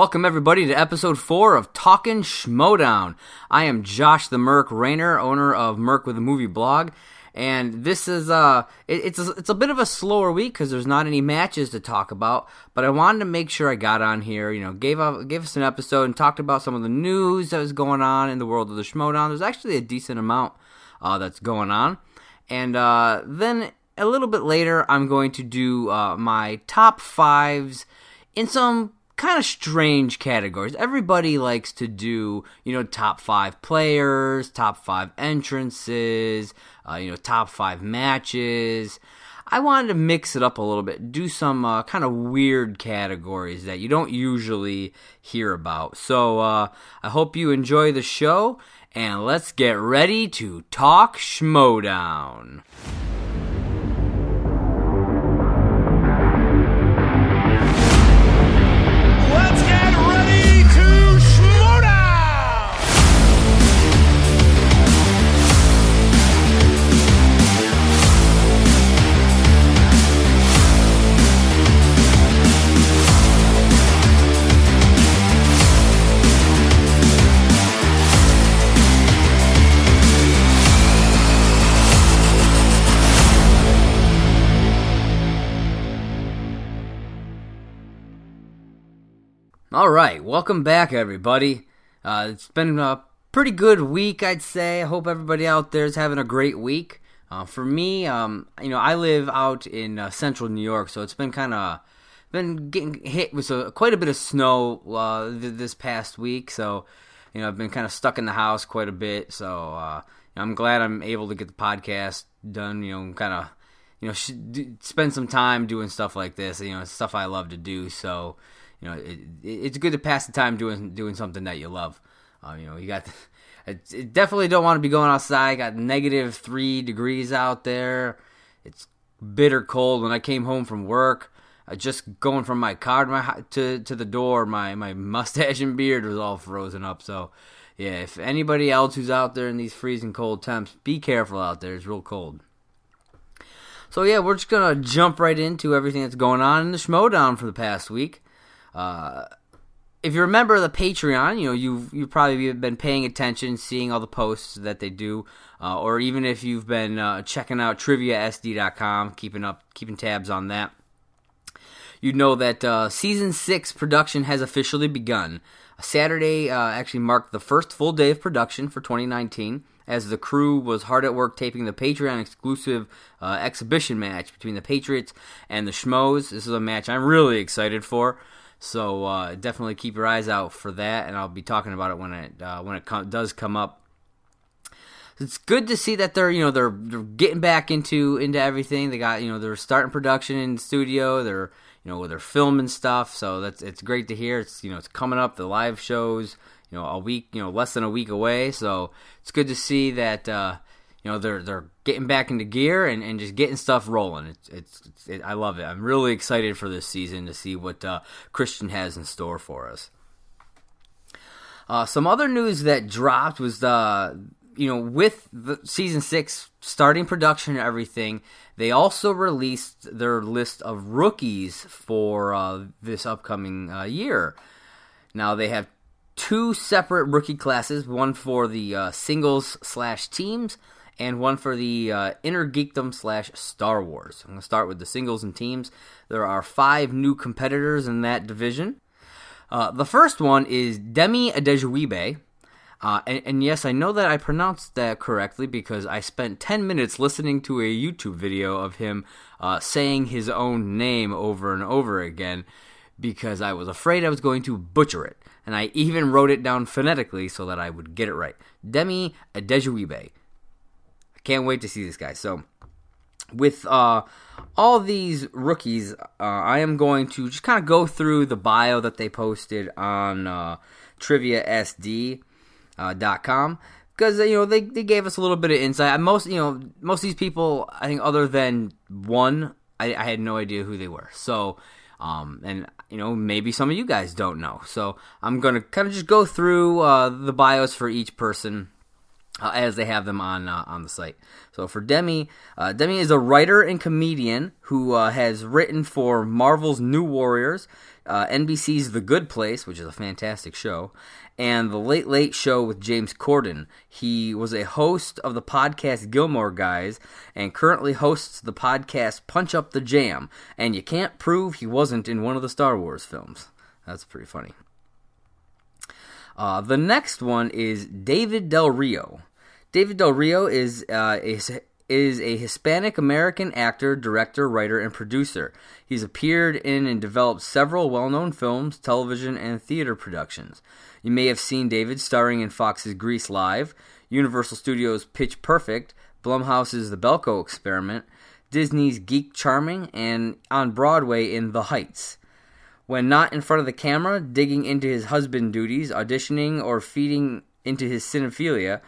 Welcome everybody to episode four of Talkin' Schmoedown. I am Josh the Merc Rayner, owner of Merc with a Movie blog, and this is uh it, it's a, it's a bit of a slower week because there's not any matches to talk about. But I wanted to make sure I got on here, you know, gave gave us an episode and talked about some of the news that was going on in the world of the Schmoedown. There's actually a decent amount uh, that's going on, and uh, then a little bit later I'm going to do uh, my top fives in some kind of strange categories. Everybody likes to do, you know, top five players, top five entrances, uh, you know, top five matches. I wanted to mix it up a little bit, do some uh, kind of weird categories that you don't usually hear about. So uh, I hope you enjoy the show, and let's get ready to talk Schmoedown. All right, welcome back, everybody. Uh, it's been a pretty good week, I'd say. I hope everybody out there is having a great week. Uh, for me, um, you know, I live out in uh, central New York, so it's been kind of been getting hit with a, quite a bit of snow uh, th- this past week. So, you know, I've been kind of stuck in the house quite a bit. So, uh, I'm glad I'm able to get the podcast done. You know, kind of, you know, sh- d- spend some time doing stuff like this. You know, stuff I love to do. So, you know, it, it, it's good to pass the time doing doing something that you love. Uh, you know, you got. I I definitely don't want to be going outside. Got negative three degrees out there. It's bitter cold. When I came home from work, uh, just going from my car to, my, to to the door, my my mustache and beard was all frozen up. So, yeah, if anybody else who's out there in these freezing cold temps, be careful out there. It's real cold. So yeah, we're just gonna jump right into everything that's going on in the Schmoedown for the past week. Uh, if you remember the Patreon, you know you've you've probably been paying attention, seeing all the posts that they do, uh, or even if you've been uh, checking out TriviaSD.com, keeping up, keeping tabs on that. You know that uh, season six production has officially begun. Saturday uh, actually marked the first full day of production for 2019, as the crew was hard at work taping the Patreon exclusive uh, exhibition match between the Patriots and the Schmoes. This is a match I'm really excited for. So uh, definitely keep your eyes out for that, and I'll be talking about it when it uh, when it com- does come up. It's good to see that they're you know they're they're getting back into into everything. They got you know they're starting production in the studio. They're you know they're filming stuff. So that's it's great to hear. It's you know it's coming up the live shows. You know a week you know less than a week away. So it's good to see that. Uh, you know they're they're getting back into gear and, and just getting stuff rolling. It's it's, it's it, I love it. I'm really excited for this season to see what uh, Kristian has in store for us. Uh, some other news that dropped was the you know with the season six starting production and everything, they also released their list of rookies for uh, this upcoming uh, year. Now they have two separate rookie classes, one for the uh, singles slash teams, and one for the uh, inner geekdom slash Star Wars. I'm going to start with the singles and teams. There are five new competitors in that division. Uh, the first one is Demi Adejuyigbe. Uh, and, and yes, I know that I pronounced that correctly because I spent 10 minutes listening to a YouTube video of him uh, saying his own name over and over again because I was afraid I was going to butcher it. And I even wrote it down phonetically so that I would get it right. Demi Adejuyigbe. I can't wait to see this guy. So, with uh, all these rookies, uh, I am going to just kind of go through the bio that they posted on uh, TriviaSD.com uh, because you know they, they gave us a little bit of insight. Most you know most of these people, I think, other than one, I, I had no idea who they were. So, um, and you know maybe some of you guys don't know. So I'm gonna kind of just go through uh, the bios for each person uh, as they have them on uh, on the site. So for Demi, uh, Demi is a writer and comedian who uh, has written for Marvel's New Warriors. uh, NBC's The Good Place, which is a fantastic show, and The Late Late Show with James Corden. He was a host of the podcast Gilmore Guys and currently hosts the podcast Punch Up the Jam. And you can't prove he wasn't in one of the Star Wars films. That's pretty funny. Uh, the next one is David Del Rio. David Del Rio is uh, a, is a Hispanic American actor, director, writer, and producer. He's appeared in and developed several well known films, television, and theater productions. You may have seen David starring in Fox's Grease Live, Universal Studios' Pitch Perfect, Blumhouse's The Belko Experiment, Disney's Geek Charming, and on Broadway in The Heights. When not in front of the camera, digging into his husband duties, auditioning, or feeding into his cinephilia,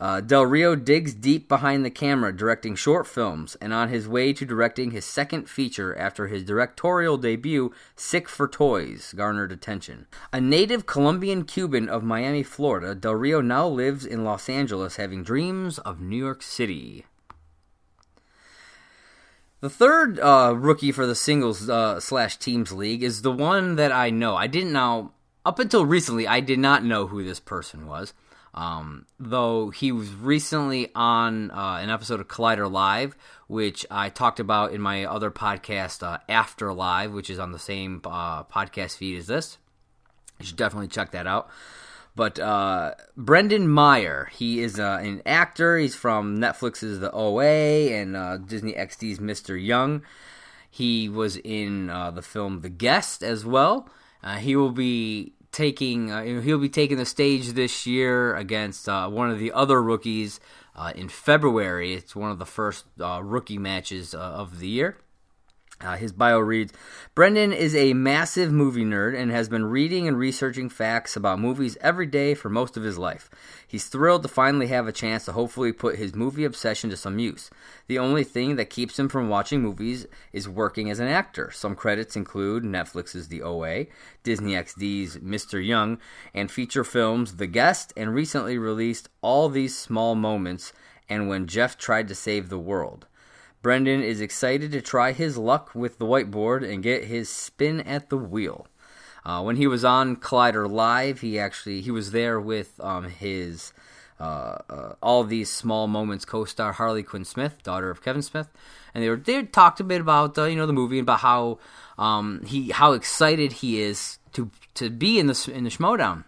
uh, Del Rio digs deep behind the camera, directing short films, and on his way to directing his second feature after his directorial debut, Sick for Toys, garnered attention. A native Colombian Cuban of Miami, Florida, Del Rio now lives in Los Angeles, having dreams of New York City. The third uh, rookie for the singles uh, slash teams league is the one that I know. I didn't know up until recently. I did not know who this person was. Um, though he was recently on uh, an episode of Collider Live, which I talked about in my other podcast, uh, After Live, which is on the same uh, podcast feed as this. You should definitely check that out. But uh, Brendan Meyer, he is uh, an actor. He's from Netflix's The OA and uh, Disney XD's Mr. Young. He was in uh, the film The Guest as well. Uh, he will be taking uh, he'll be taking the stage this year against one of the other rookies in February. It's one of the first rookie matches of the year. Uh, his bio reads Brendan is a massive movie nerd and has been reading and researching facts about movies every day for most of his life. He's thrilled to finally have a chance to hopefully put his movie obsession to some use. The only thing that keeps him from watching movies is working as an actor. Some credits include Netflix's The OA, Disney XD's Mr. Young, and feature films The Guest, and recently released All These Small Moments and When Jeff Tried to Save the World. Brendan is excited to try his luck with the whiteboard and get his spin at the wheel. Uh, when he was on Collider Live, he actually he was there with um, his uh, uh, all these small moments co-star Harley Quinn Smith, daughter of Kevin Smith, and they were they talked a bit about you know the movie and about how um, he how excited he is to to be in the in the Schmoedown.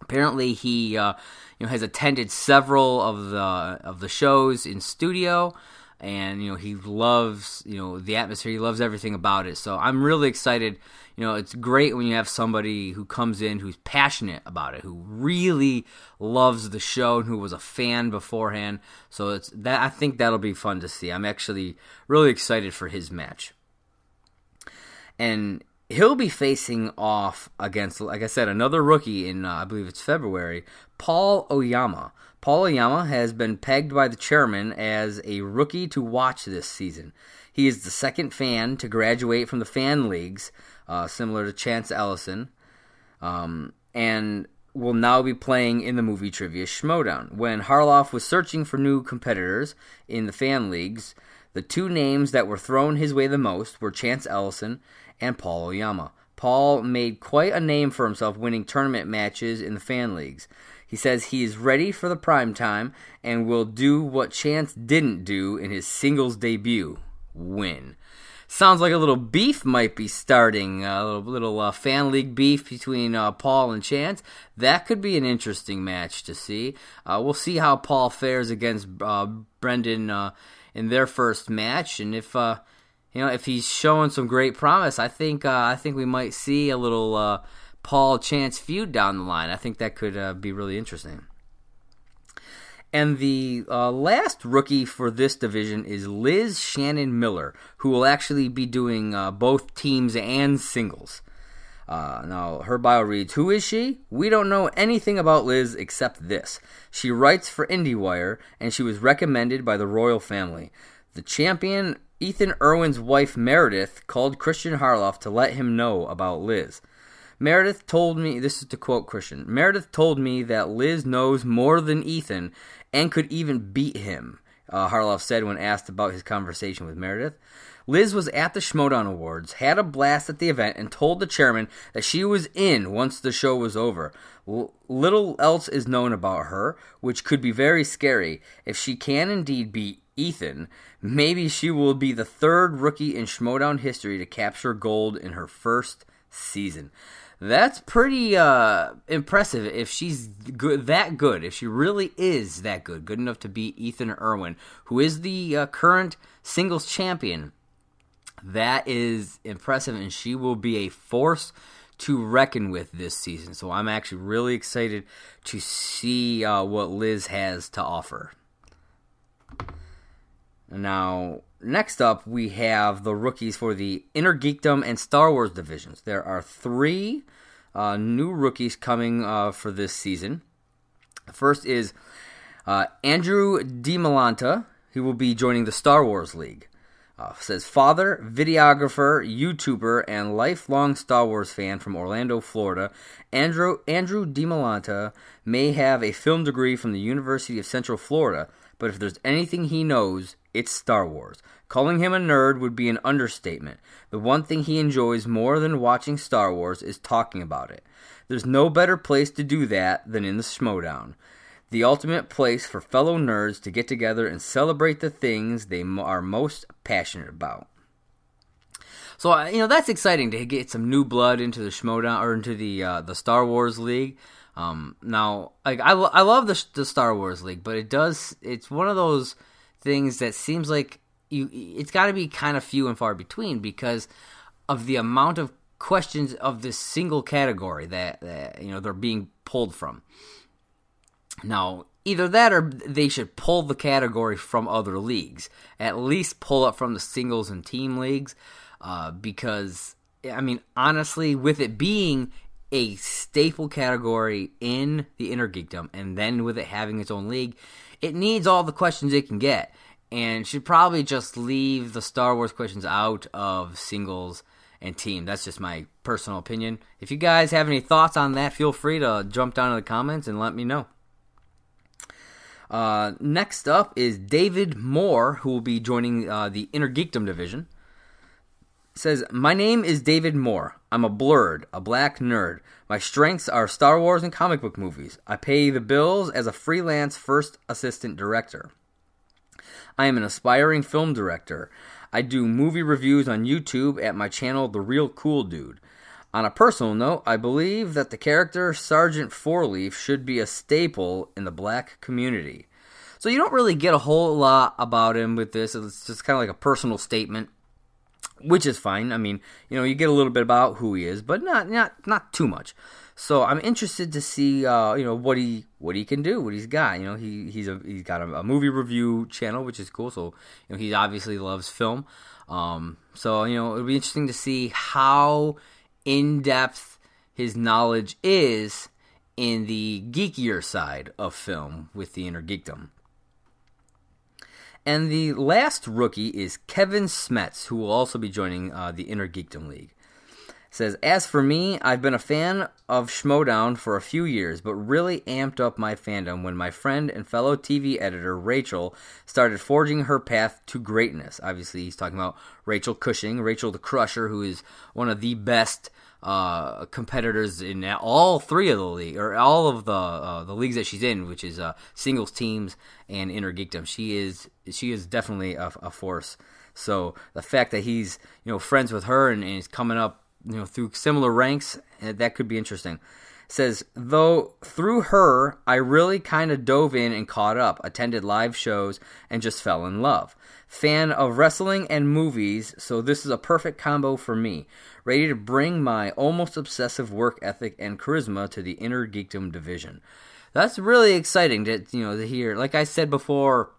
Apparently, he uh, you know has attended several of the of the shows in studio and you know he loves you know the atmosphere. He loves everything about it. So i'm really excited. You know it's great when you have somebody who comes in who's passionate about it who really loves the show and who was a fan beforehand. So it's that i think that'll be fun to see. I'm actually really excited for his match. And he'll be facing off against like i said another rookie in uh, i believe it's february paul oyama Paul Oyama has been pegged by the chairman as a rookie to watch this season. He is the second fan to graduate from the fan leagues, uh, similar to Chance Ellison, um, and will now be playing in the movie Trivia Schmoedown. When Harloff was searching for new competitors in the fan leagues, the two names that were thrown his way the most were Chance Ellison and Paul Oyama. Paul made quite a name for himself winning tournament matches in the fan leagues. He says he is ready for the prime time and will do what Chance didn't do in his singles debut win. Sounds like a little beef might be starting, a little, little uh, fan league beef between uh, Paul and Chance. That could be an interesting match to see. Uh, we'll see how Paul fares against uh, Brendan uh, in their first match, and if uh, you know if he's showing some great promise, I think I think we might see a little Paul Chance feud down the line. I think that could uh, be really interesting. And the uh, last rookie for this division is Liz Shannon Miller, who will actually be doing uh, both teams and singles. Uh, now, her bio reads Who is she? We don't know anything about Liz except this. She writes for IndieWire, and she was recommended by the royal family. The champion, Ethan Erwin's wife Meredith, called Kristian Harloff to let him know about Liz. Meredith told me, this is to quote Kristian, Meredith told me that Liz knows more than Ethan and could even beat him, uh, Harloff said when asked about his conversation with Meredith. Liz was at the Schmoedown Awards, had a blast at the event, and told the chairman that she was in once the show was over. L- little else is known about her, which could be very scary. If she can indeed beat Ethan, maybe she will be the third rookie in Schmoedown history to capture gold in her first season. That's pretty uh, impressive if she's good, that good. If she really is that good, good enough to beat Ethan Erwin, who is the uh, current singles champion. That is impressive, and she will be a force to reckon with this season. So I'm actually really excited to see uh, what Liz has to offer. Now, next up, we have the rookies for the Inner Geekdom and Star Wars divisions. There are three uh, new rookies coming uh, for this season. First is uh, Andrew DiMolanta. He will be joining the Star Wars League. Uh, says father, videographer, YouTuber, and lifelong Star Wars fan from Orlando, Florida. Andrew Andrew DiMolanta may have a film degree from the University of Central Florida, but if there's anything he knows, it's Star Wars. Calling him a nerd would be an understatement. The one thing he enjoys more than watching Star Wars is talking about it. There's no better place to do that than in the Schmoedown. The ultimate place for fellow nerds to get together and celebrate the things they are most passionate about. So you know that's exciting to get some new blood into the Schmoedown or into the uh, the Star Wars League. Um, now, like I, I love the, the Star Wars League, but it does it's one of those things that seems like you it's got to be kind of few and far between because of the amount of questions of this single category that, that you know they're being pulled from. Now, either that or they should pull the category from other leagues. At least pull it from the singles and team leagues, uh, because I mean, honestly, with it being a staple category in the inner geekdom, and then with it having its own league, it needs all the questions it can get, and should probably just leave the Star Wars questions out of singles and team. That's just my personal opinion. If you guys have any thoughts on that, feel free to jump down in the comments and let me know. Uh, next up is David Moore, who will be joining uh, the Inner Geekdom division. Says, My name is David Moore. I'm a blerd, a black nerd. My strengths are Star Wars and comic book movies. I pay the bills as a freelance first assistant director. I am an aspiring film director. I do movie reviews on YouTube at my channel, The Real Cool Dude. On a personal note, I believe that the character Sergeant Fourleaf should be a staple in the black community. So you don't really get a whole lot about him with this. It's just kind of like a personal statement, which is fine. I mean, you know, you get a little bit about who he is, but not not not too much. So I'm interested to see, uh, you know, what he what he can do, what he's got. You know, he he's a he's got a, a movie review channel, which is cool. So you know, he obviously loves film. Um, so you know, it'll be interesting to see how in depth his knowledge is in the geekier side of film with the inner geekdom. And the last rookie is Kevin Smets, who will also be joining uh, the Inner Geekdom League. Says, as for me, I've been a fan of Schmodown for a few years, but really amped up my fandom when my friend and fellow TV editor Rachel started forging her path to greatness. Obviously, he's talking about Rachel Cushing, Rachel the Crusher, who is one of the best uh, competitors in all three of the league or all of the uh, the leagues that she's in, which is uh, singles teams and inner geekdom. She is she is definitely a, a, force. So the fact that he's you know friends with her and, and is coming up you know through similar ranks, eh, that could be interesting. says though through her, I really kind of dove in and caught up, attended live shows, and just fell in love. Fan of wrestling and movies, so this is a perfect combo for me. Ready to bring my almost obsessive work ethic and charisma to the inner geekdom division. That's really exciting to you know to hear. Like I said before,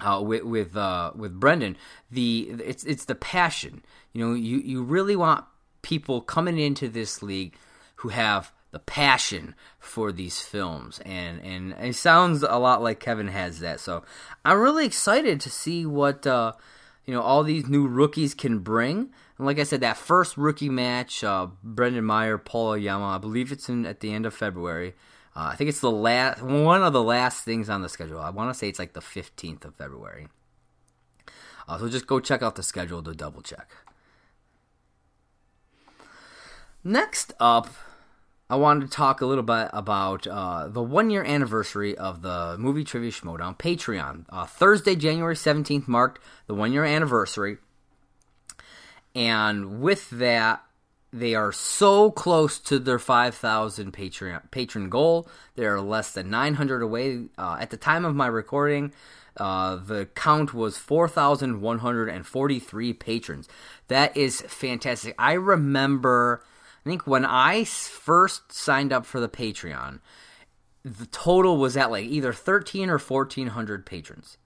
uh, with with uh, with Brendan, the it's it's the passion. You know, you you really want people coming into this league who have the passion for these films and and it sounds a lot like Kevin has that so I'm really excited to see what uh, you know all these new rookies can bring and like I said that first rookie match uh, Brendan Meyer Paul Yama I believe it's in at the end of February uh, I think it's the last one of the last things on the schedule I want to say it's like the 15th of February Uh, so just go check out the schedule to double check. Next up, I wanted to talk a little bit about uh, the one year anniversary of the movie Trivia Schmoedown Patreon. Uh, Thursday, January 17th, marked the one year anniversary. And with that, they are so close to their 5,000 Patreon patron goal. They are less than 900 away. Uh, at the time of my recording, uh, the count was 4,143 patrons. That is fantastic. I remember, I think when I first signed up for the Patreon, the total was at like either 13 or 1,400 patrons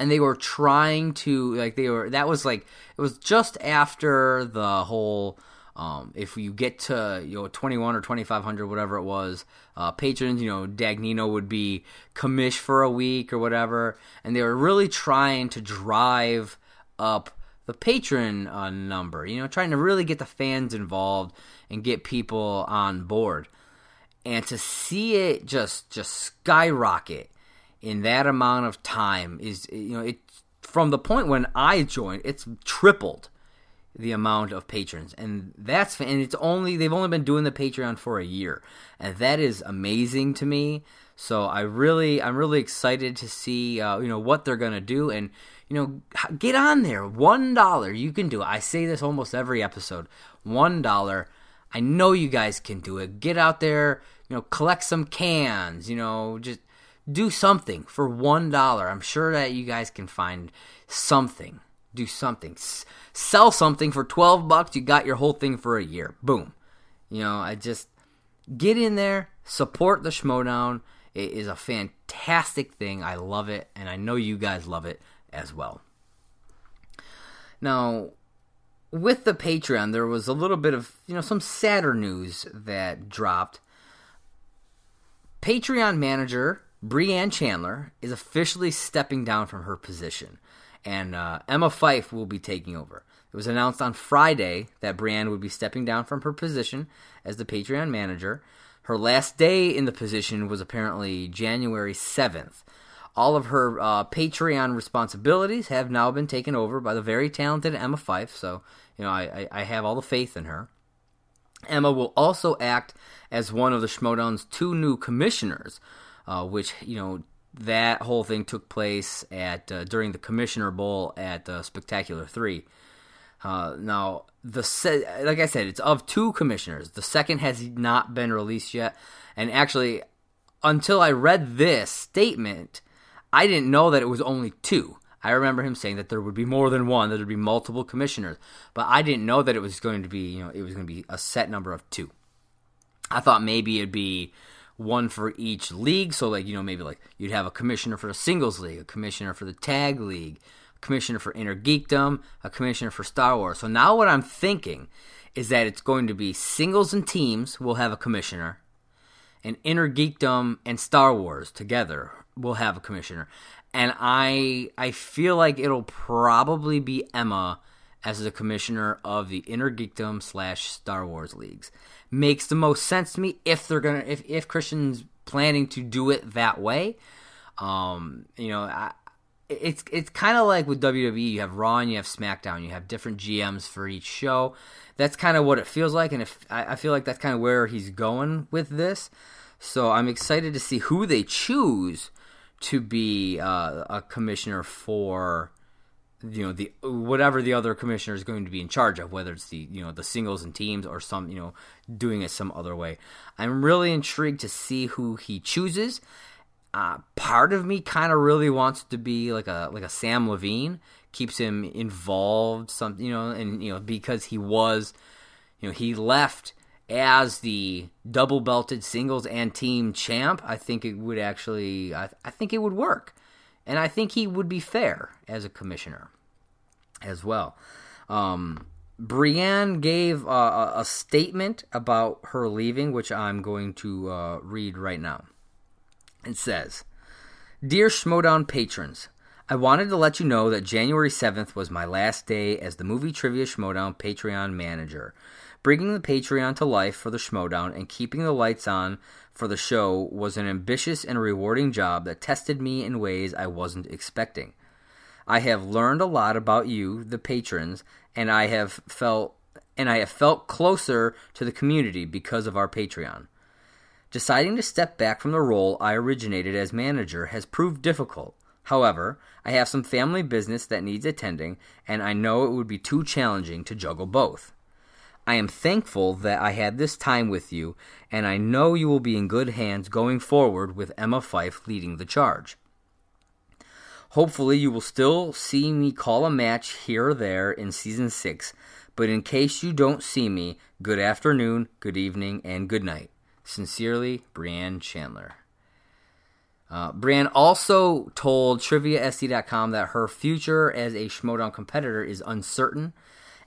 and they were trying to like they were that was like it was just after the whole um, if you get to you know 21 or 2500 whatever it was uh, patrons you know dagnino would be commish for a week or whatever and they were really trying to drive up the patron uh, number you know trying to really get the fans involved and get people on board. And to see it just just skyrocket in that amount of time is you know it from the point when I joined, it's tripled the amount of patrons, and that's and it's only they've only been doing the Patreon for a year, and that is amazing to me. So I really I'm really excited to see uh, you know what they're gonna do, and you know get on there. One dollar you can do it. I say this almost every episode. One dollar. I know you guys can do it. Get out there, you know, collect some cans, you know, just do something for one dollar. I'm sure that you guys can find something. Do something. S- sell something for twelve bucks. You got your whole thing for a year. Boom. You know, I just get in there, support the Schmoedown. It is a fantastic thing. I love it, and I know you guys love it as well. Now, with the Patreon, there was a little bit of you know some sadder news that dropped. Patreon manager Brianne Chandler is officially stepping down from her position, and uh, Emma Fyffe will be taking over. It was announced on Friday that Brianne would be stepping down from her position as the Patreon manager. Her last day in the position was apparently January 7th. All of her uh, Patreon responsibilities have now been taken over by the very talented Emma Fyffe, so you know I, I have all the faith in her. Emma will also act as one of the Schmoedown's two new commissioners, uh, which you know that whole thing took place at uh, during the Commissioner Bowl at uh, Spectacular Three. Uh, now, the se- like I said, it's of two commissioners. The second has not been released yet, and actually, until I read this statement, I didn't know that it was only two. I remember him saying that there would be more than one, that there would be multiple commissioners, but I didn't know that it was going to be, you know, it was going to be a set number of two. I thought maybe it'd be one for each league. So, like, you know, maybe like you'd have a commissioner for the singles league, a commissioner for the tag league, a commissioner for Inner Geekdom, a commissioner for Star Wars. So now what I'm thinking is that it's going to be singles and teams will have a commissioner, and Inner Geekdom and Star Wars together will have a commissioner. And I I feel like it'll probably be Emma as the commissioner of the Geekdom slash Star Wars leagues makes the most sense to me if they're gonna if if Kristian's planning to do it that way. Um, you know, I, it's it's kind of like with WWE. You have Raw and you have SmackDown. You have different GMs for each show. That's kind of what it feels like, and if I, I feel like that's kind of where he's going with this. So I'm excited to see who they choose to be uh, a commissioner for you know the whatever the other commissioner is going to be in charge of whether it's the you know the singles and teams or some you know doing it some other way. I'm really intrigued to see who he chooses. Uh, part of me kind of really wants to be like a like a Samm Levine keeps him involved some you know and you know because he was you know he left as the double belted singles and team champ i think it would actually i, I think it would work and I think he would be fair as a commissioner as well. Um, Brianne gave a statement about her leaving, which I'm going to uh, read right now. It says, Dear Schmoedown patrons, I wanted to let you know that January 7th was my last day as the Movie Trivia Schmoedown Patreon manager. Bringing the Patreon to life for the Schmoedown and keeping the lights on for the show was an ambitious and rewarding job that tested me in ways I wasn't expecting. I have learned a lot about you, the patrons, and I have felt and I have felt closer to the community because of our Patreon. Deciding to step back from the role I originated as manager has proved difficult. However, I have some family business that needs attending, and I know it would be too challenging to juggle both. I am thankful that I had this time with you, and I know you will be in good hands going forward with Emma Fyffe leading the charge. Hopefully, you will still see me call a match here or there in season 6, but in case you don't see me, good afternoon, good evening, and good night. Sincerely, Brianne Chandler. Uh, Brianne also told TriviaSD.com that her future as a Schmoedown competitor is uncertain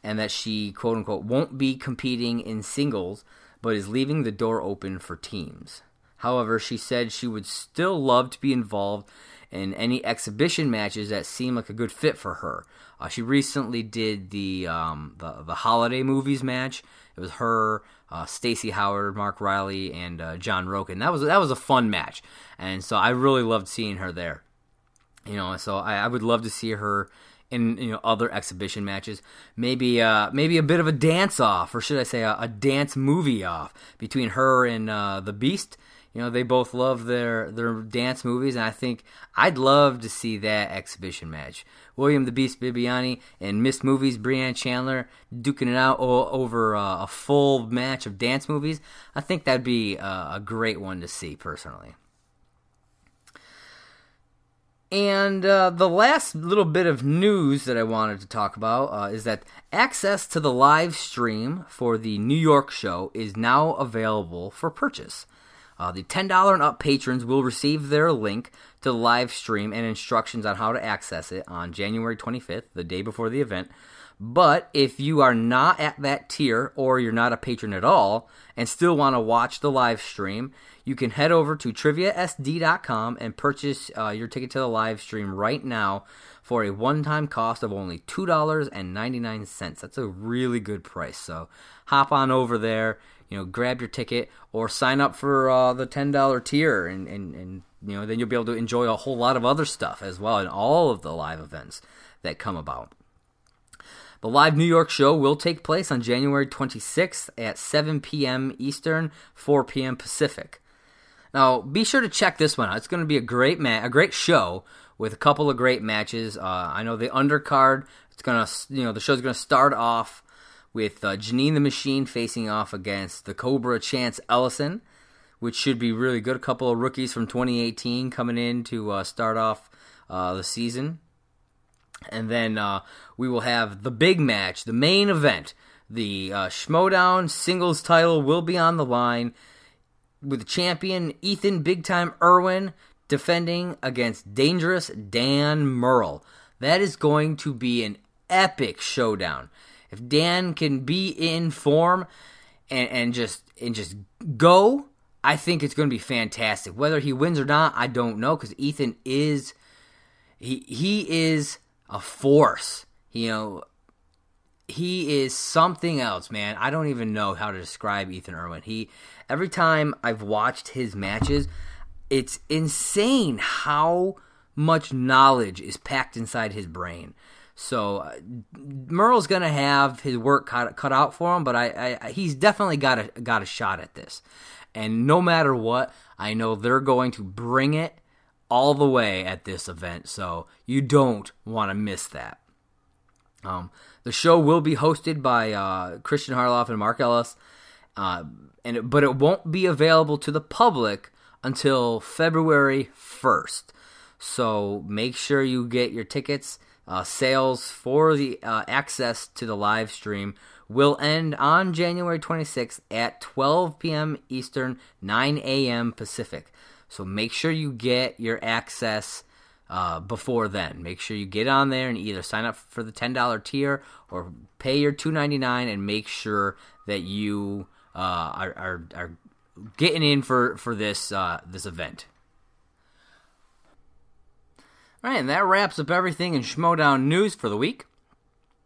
and that she, quote unquote, won't be competing in singles but is leaving the door open for teams. However, she said she would still love to be involved in any exhibition matches that seem like a good fit for her. Uh, she recently did the, um, the the holiday movies match. It was her, uh, Stacy Howard, Mark Riley, and uh, John Roken. That was that was a fun match, and so I really loved seeing her there. You know, so I, I would love to see her in you know other exhibition matches. Maybe uh, maybe a bit of a dance off, or should I say a, a dance movie off between her and uh, the Beast. You know, they both love their their dance movies, and I think I'd love to see that exhibition match. William the Beast Bibbiani and Miss Movies Brianne Chandler duking it out over uh, a full match of dance movies. I think that'd be uh, a great one to see personally. And uh, the last little bit of news that I wanted to talk about uh, is that access to the live stream for the New York show is now available for purchase. Uh, the $10 and up patrons will receive their link to the live stream and instructions on how to access it on January 25th, the day before the event. But if you are not at that tier or you're not a patron at all and still want to watch the live stream, you can head over to triviasd.com and purchase uh, your ticket to the live stream right now for a one time cost of only $2.99. That's a really good price. So hop on over there, you know, grab your ticket or sign up for uh, the $10 tier and, and, and, you know, then you'll be able to enjoy a whole lot of other stuff as well in all of the live events that come about. The live New York show will take place on January 26th at 7 p.m. Eastern, 4 p.m. Pacific. Now, be sure to check this one out. It's going to be a great ma- a great show with a couple of great matches. Uh, I know the undercard. It's gonna, you know, the show's to start off with uh, Janine the Machine facing off against the Cobra Chance Ellison, which should be really good. A couple of rookies from 2018 coming in to uh, start off uh, the season. And then uh, we will have the big match, the main event. The uh, Schmoedown singles title will be on the line with champion Ethan Big Time Erwin defending against Dangerous Dan Murrell. That is going to be an epic showdown. If Dan can be in form and, and just and just go, I think it's going to be fantastic. Whether he wins or not, I don't know because Ethan is he he is a force. You know, he is something else, man. I don't even know how to describe Ethan Erwin. He every time I've watched his matches, it's insane how much knowledge is packed inside his brain. So uh, Murrell's gonna have his work cut, cut out for him, but I, I, he's definitely got a got a shot at this. And no matter what, I know they're going to bring it all the way at this event. So you don't want to miss that. Um, the show will be hosted by uh, Kristian Harloff and Mark Ellis, uh, and but it won't be available to the public until February first. So make sure you get your tickets. Uh, sales for the uh, access to the live stream will end on January 26th at 12 p.m. Eastern, 9 a.m. Pacific. So make sure you get your access uh, before then. Make sure you get on there and either sign up for the ten dollar tier or pay your two ninety nine, and make sure that you uh, are, are, are getting in for for this uh, this event. All right, and that wraps up everything in Schmoedown news for the week.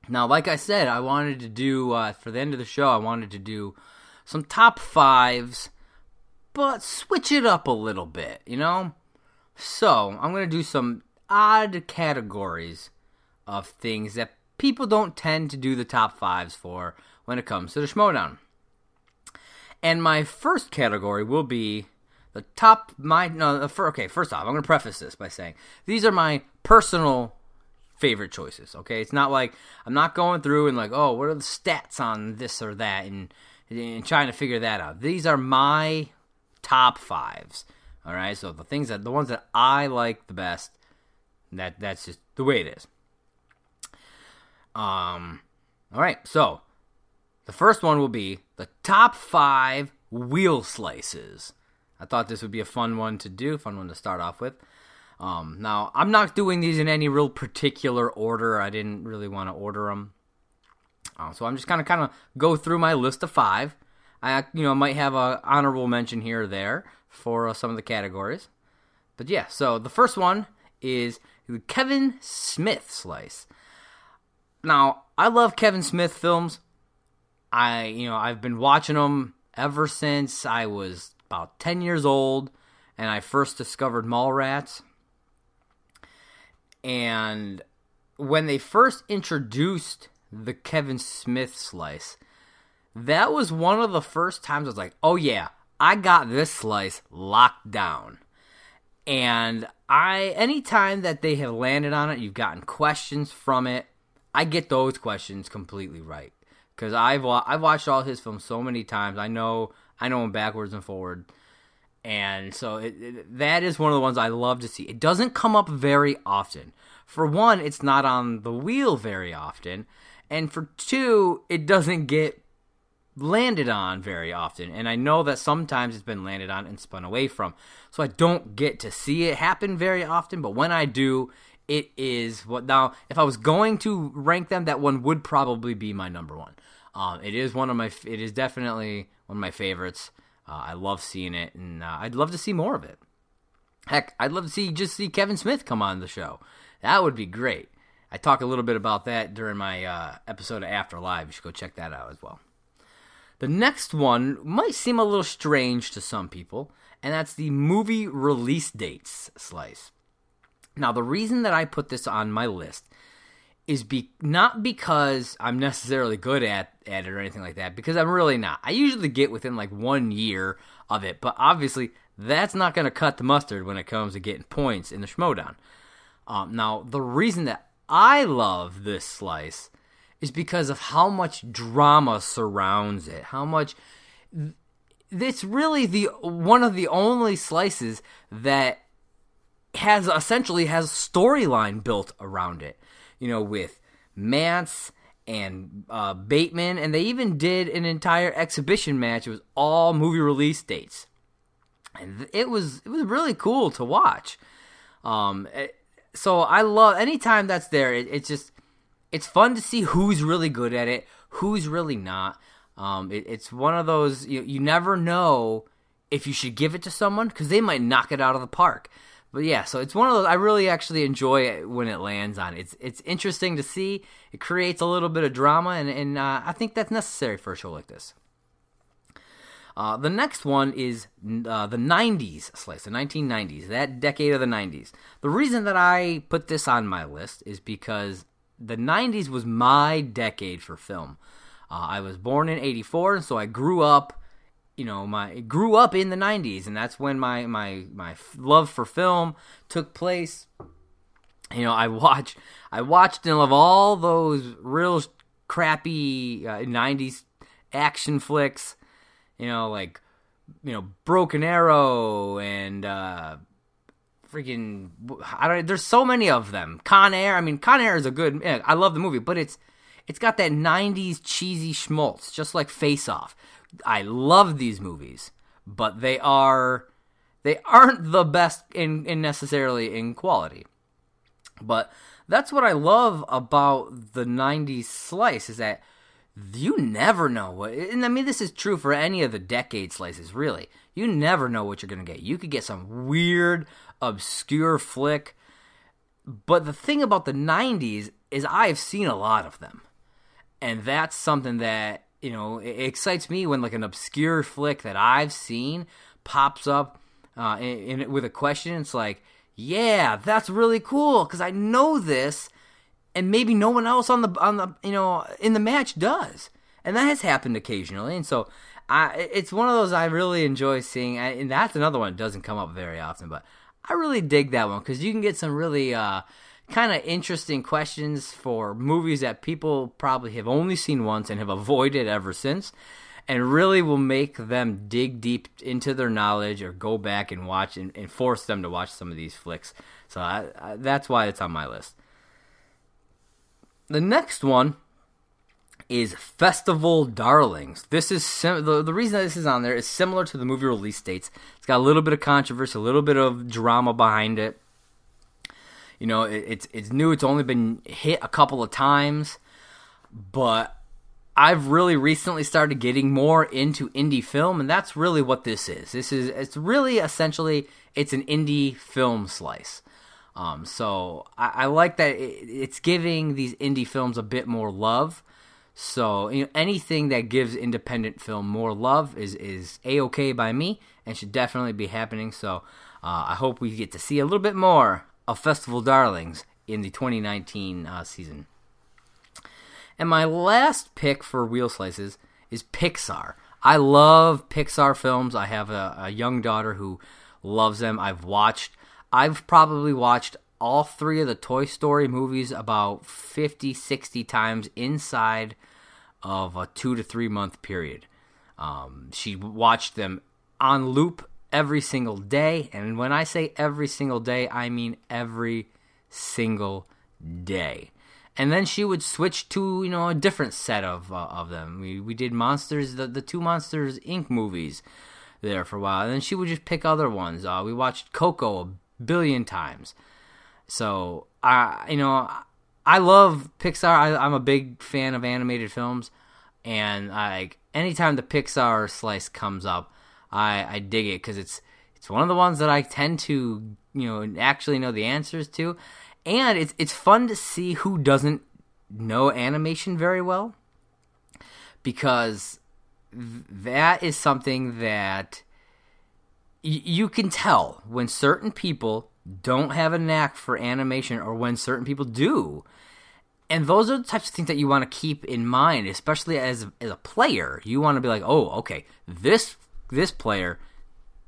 Now, like I said, I wanted to do uh, for the end of the show. I wanted to do some top fives, but switch it up a little bit. You know, so I'm gonna do some odd categories of things that people don't tend to do the top fives for when it comes to the Schmoedown. And my first category will be the top my no fir- okay first off i'm going to preface this by saying these are my personal favorite choices okay it's not like i'm not going through and like oh what are the stats on this or that and, and trying to figure that out these are my top fives all right so the things that the ones that i like the best that that's just the way it is um all right so the first one will be the top five wheel slices I thought this would be a fun one to do, fun one to start off with. Um, now, I'm not doing these in any real particular order. I didn't really want to order them. Uh, so I'm just kind of kind of go through my list of five. I you know might have a honorable mention here or there for uh, some of the categories. But yeah, so the first one is the Kevin Smith slice. Now, I love Kevin Smith films. I you know I've been watching them ever since I was about 10 years old and I first discovered Mallrats. And when they first introduced the Kevin Smith slice, that was one of the first times I was like, oh yeah, I got this slice locked down. And I, anytime that they have landed on it, you've gotten questions from it. I get those questions completely right because I've I've watched all his films so many times. I know I know him backwards and forward. And so it, it, that is one of the ones I love to see. It doesn't come up very often. For one, it's not on the wheel very often. And for two, it doesn't get landed on very often. And I know that sometimes it's been landed on and spun away from. So I don't get to see it happen very often. But when I do, it is what now, if I was going to rank them, that one would probably be my number one. Um, it is one of my, it is definitely one of my favorites. Uh, I love seeing it, and uh, I'd love to see more of it. Heck, I'd love to see just see Kevin Smith come on the show. That would be great. I talk a little bit about that during my uh, episode of After Live. You should go check that out as well. The next one might seem a little strange to some people, and that's the movie release dates slice. Now, the reason that I put this on my list is be not because I'm necessarily good at, at it or anything like that, because I'm really not. I usually get within like one year of it, but obviously that's not going to cut the mustard when it comes to getting points in the Schmoedown. Um, now, the reason that I love this slice is because of how much drama surrounds it, how much it's really the one of the only slices that has essentially has storyline built around it you know, with Mance and uh, Bateman, and they even did an entire exhibition match. It was all movie release dates, and it was it was really cool to watch. Um, it, so I love anytime that's there. It, it's just it's fun to see who's really good at it, who's really not. Um, it, it's one of those you, you never know if you should give it to someone because they might knock it out of the park but yeah, so it's one of those I really actually enjoy it when it lands on. It's it's interesting to see. It creates a little bit of drama, and and uh, I think that's necessary for a show like this. Uh, the next one is uh, the 90s slice, the 1990s, that decade of the 90s. The reason that I put this on my list is because the 90s was my decade for film. Uh, I was born in 84, so I grew up you know my grew up in the 90s and that's when my my my love for film took place you know i watch i watched and love all those real crappy uh, 90s action flicks you know like you know broken arrow and uh freaking i don't there's so many of them con air i mean con air is a good i love the movie but it's it's got that 90s cheesy schmaltz just like face off I love these movies, but they are they aren't the best in, in necessarily in quality. But that's what I love about the 90s slice is that you never know what and I mean this is true for any of the decade slices really. You never know what you're going to get. You could get some weird obscure flick. But the thing about the 90s is I've seen a lot of them. And that's something that you know, it excites me when like an obscure flick that I've seen pops up uh, in, in with a question. It's like, yeah, that's really cool because I know this, and maybe no one else on the on the you know in the match does, and that has happened occasionally. And so, I it's one of those I really enjoy seeing, and that's another one that doesn't come up very often, but I really dig that one because you can get some really uh, kind of interesting questions for movies that people probably have only seen once and have avoided ever since. And really will make them dig deep into their knowledge or go back and watch and, and force them to watch some of these flicks. So I, I, that's why it's on my list. The next one is Festival Darlings. This is sim- the, the reason that this is on there is similar to the movie release dates. It's got a little bit of controversy, a little bit of drama behind it. You know, it, it's it's new. It's only been hit a couple of times, but I've really recently started getting more into indie film, and that's really what this is. This is it's really essentially it's an indie film slice. Um, so I, I like that it, it's giving these indie films a bit more love. So you know, anything that gives independent film more love is is a okay by me and should definitely be happening. So uh, I hope we get to see a little bit more of Festival Darlings in the 2019 uh, season. And my last pick for wheel slices is Pixar. I love Pixar films. I have a, a young daughter who loves them. I've watched I've probably watched all three of the Toy Story movies about 50, 60 times inside of a two to three month period. Um, she watched them on loop every single day. And when I say every single day, I mean every single day. And then she would switch to you know a different set of uh, of them. We we did monsters the the two Monsters Inc. movies there for a while. And then she would just pick other ones. Uh, we watched Coco a billion times. So I, you know, I love Pixar. I, am a big fan of animated films, and like anytime the Pixar slice comes up, I I dig it because it's it's one of the ones that I tend to you know actually know the answers to, and it's it's fun to see who doesn't know animation very well, because that is something that you can tell when certain people don't have a knack for animation or when certain people do. And those are the types of things that you want to keep in mind, especially as, as a player. You want to be like, oh, okay, this this player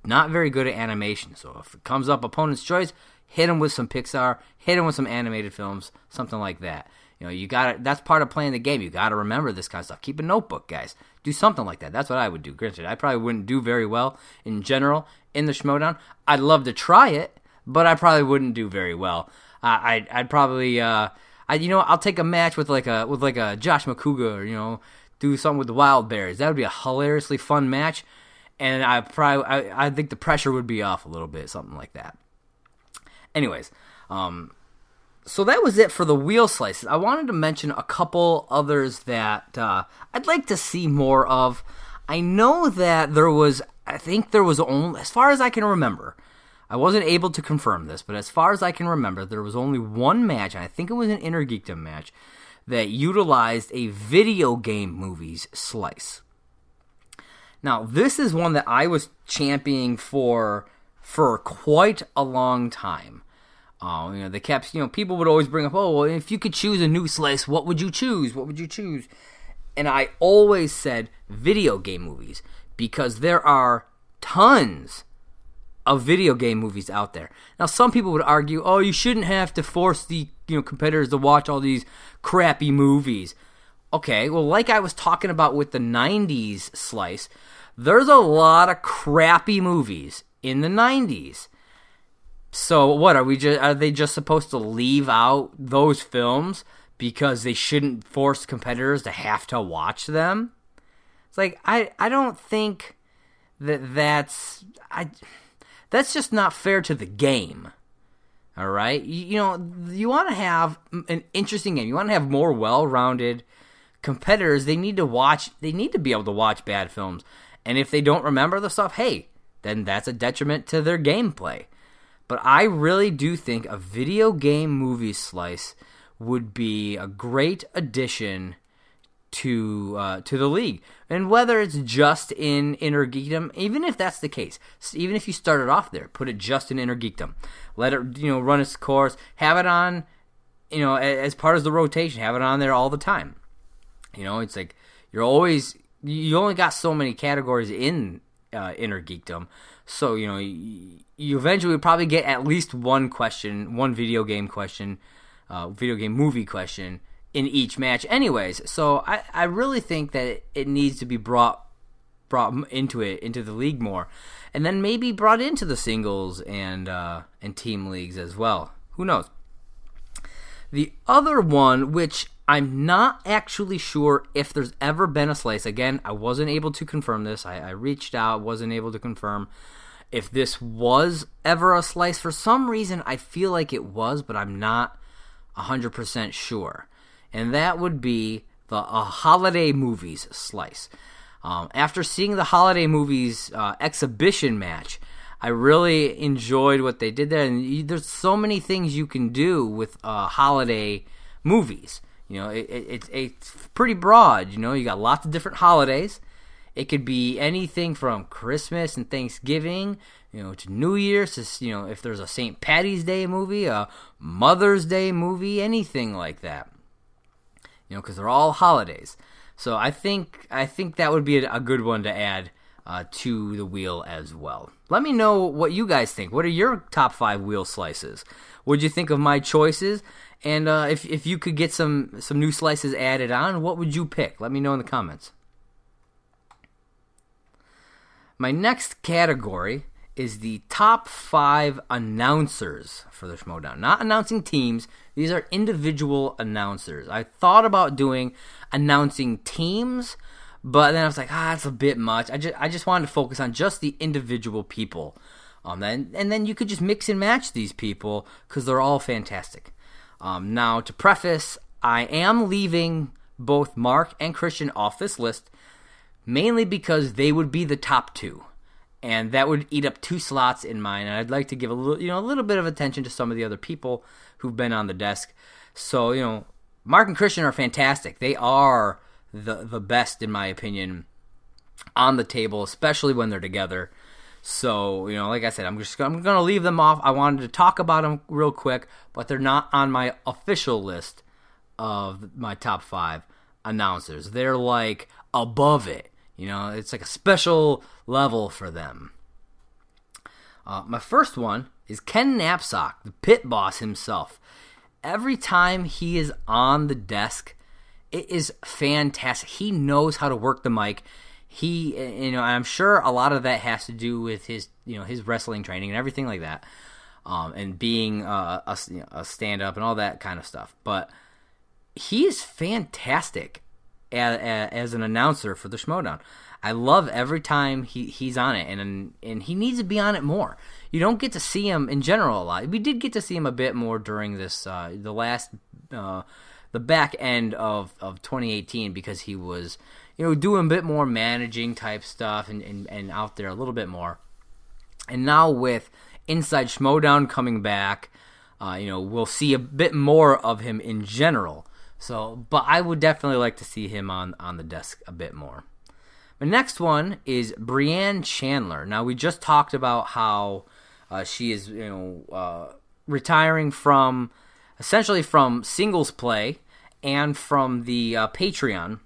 not very good at animation. So if it comes up opponent's choice, hit him with some Pixar, hit him with some animated films, something like that. You know, you got to that's part of playing the game. You got to remember this kind of stuff. Keep a notebook, guys. Do something like that. That's what I would do. Granted, I probably wouldn't do very well in general in the Schmoedown. I'd love to try it, but I probably wouldn't do very well. Uh, I'd, I'd probably, uh, I, you know, I'll take a match with like a with like a Josh Macuga, or, you know, do something with the Wild Berries. That would be a hilariously fun match, and I probably, I, I think the pressure would be off a little bit, something like that. Anyways, um, so that was it for the wheel slices. I wanted to mention a couple others that uh, I'd like to see more of. I know that there was, I think there was only, as far as I can remember, I wasn't able to confirm this, but as far as I can remember, there was only one match, and I think it was an Inner Geekdom match, that utilized a video game movies slice. Now, this is one that I was championing for for quite a long time. Uh, you know, they kept, you know, people would always bring up, oh, well, if you could choose a new slice, what would you choose? What would you choose? And I always said video game movies because there are tons of video game movies out there. Now, some people would argue, oh, you shouldn't have to force the you know competitors to watch all these crappy movies. Okay, well, like I was talking about with the '90s slice, there's a lot of crappy movies in the '90s so what are we just are they just supposed to leave out those films because they shouldn't force competitors to have to watch them? It's like I I don't think that that's I that's just not fair to the game. All right? You, you know, you want to have an interesting game. You want to have more well-rounded competitors. They need to watch they need to be able to watch bad films. And if they don't remember the stuff, hey, then that's a detriment to their gameplay. But I really do think a video game movie slice would be a great addition to uh, to the league. And whether it's just in Inner Geekdom, even if that's the case, even if you started off there, put it just in Inner Geekdom, let it you know run its course, have it on you know, as part of the rotation, have it on there all the time. You know, it's like you're always you only got so many categories in uh, inner geekdom, so you know you, you eventually probably get at least one question, one video game question, uh, video game movie question in each match, anyways. So I, I really think that it, needs to be brought brought into it into the league more, and then maybe brought into the singles and uh, and team leagues as well. Who knows? The other one, which I'm not actually sure if there's ever been a slice. Again, I wasn't able to confirm this. I, I reached out, wasn't able to confirm if this was ever a slice. For some reason, I feel like it was, but I'm not 100% sure. And that would be the a holiday movies slice. Um, after seeing the holiday movies uh, exhibition match, I really enjoyed what they did there. And you, there's so many things you can do with uh, holiday movies. You know, it, it, it's pretty broad. You know, you got lots of different holidays. It could be anything from Christmas and Thanksgiving, you know, to New Year's. To, you know, if there's a St. Patty's Day movie, a Mother's Day movie, anything like that. You know, because they're all holidays. So I think I think that would be a, good one to add uh, to the wheel as well. Let me know what you guys think. What are your top five wheel slices? What'd you think of my choices? And uh, if if you could get some some new slices added on, what would you pick? Let me know in the comments. My next category is the top five announcers for the Schmoedown. Not announcing teams; these are individual announcers. I thought about doing announcing teams, but then I was like, ah, that's a bit much. I just I just wanted to focus on just the individual people. Um, and then you could just mix and match these people because they're all fantastic. Um, now, to preface, I am leaving both Mark and Kristian off this list, mainly because they would be the top two, and that would eat up two slots in mine. And I'd like to give a little, you know, a little bit of attention to some of the other people who've been on the desk. So, you know, Mark and Kristian are fantastic. They are the the best, in my opinion, on the table, especially when they're together. So, you know, like I said, I'm just I'm going to leave them off. I wanted to talk about them real quick, but they're not on my official list of my top 5 announcers. They're like above it. You know, it's like a special level for them. Uh, my first one is Ken Napzok, the pit boss himself. Every time he is on the desk, it is fantastic. He knows how to work the mic he you know i'm sure a lot of that has to do with his you know his wrestling training and everything like that um, and being uh, a, you know, a stand-up and all that kind of stuff but he is fantastic as, as an announcer for the schmoedown i love every time he, he's on it and and he needs to be on it more you don't get to see him in general a lot we did get to see him a bit more during this uh, the last uh, the back end of, of 2018 because he was you know, doing a bit more managing type stuff and, and, and out there a little bit more. And now with Inside Schmoedown coming back, uh, you know, we'll see a bit more of him in general. So, but I would definitely like to see him on, on the desk a bit more. The next one is Brianne Chandler. Now, we just talked about how uh, she is, you know, uh, retiring from essentially from singles play and from the uh, Patreon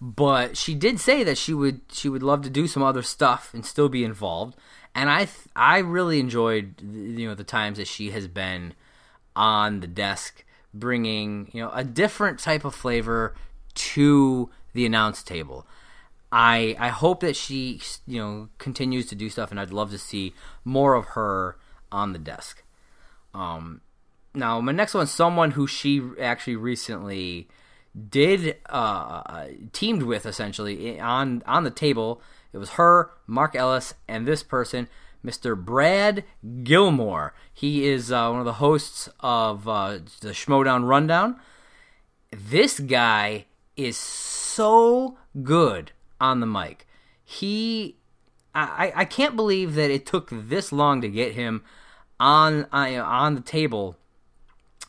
but she did say that she would she would love to do some other stuff and still be involved and i i really enjoyed you know the times that she has been on the desk bringing you know a different type of flavor to the announce table i i hope that she you know continues to do stuff and i'd love to see more of her on the desk um now my next one someone who she actually recently did uh, teamed with essentially on on the table. It was her, Mark Ellis, and this person, Mr. Brad Gilmore. He is uh, one of the hosts of uh, the Schmoedown Rundown. This guy is so good on the mic. He, I, I can't believe that it took this long to get him on uh, on the table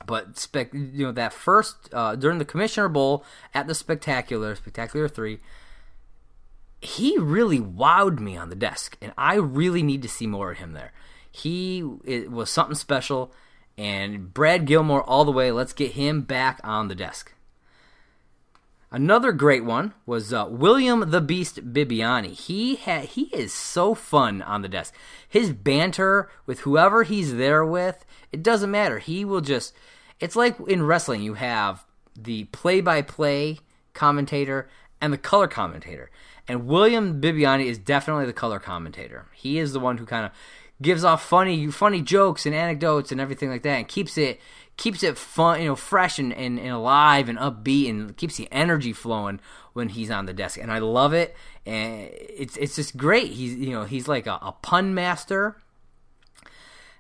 but spec, you know that first uh, during the Commissioner Bowl at the Spectacular, Spectacular Three, he really wowed me on the desk, and I really need to see more of him there. He was something special, And Brad Gilmore all the way. Let's get him back on the desk. Another great one was uh, William the Beast Bibbiani. He ha- he is so fun on the desk. His banter with whoever he's there with, it doesn't matter. He will just. It's like in wrestling, you have the play-by-play commentator and the color commentator. And William Bibbiani is definitely the color commentator. He is the one who kind of gives off funny funny jokes and anecdotes and everything like that and keeps it keeps it fun, you know, fresh and, and, and alive and upbeat and keeps the energy flowing when he's on the desk. And I love it. And it's it's just great. He's you know, he's like a, a pun master.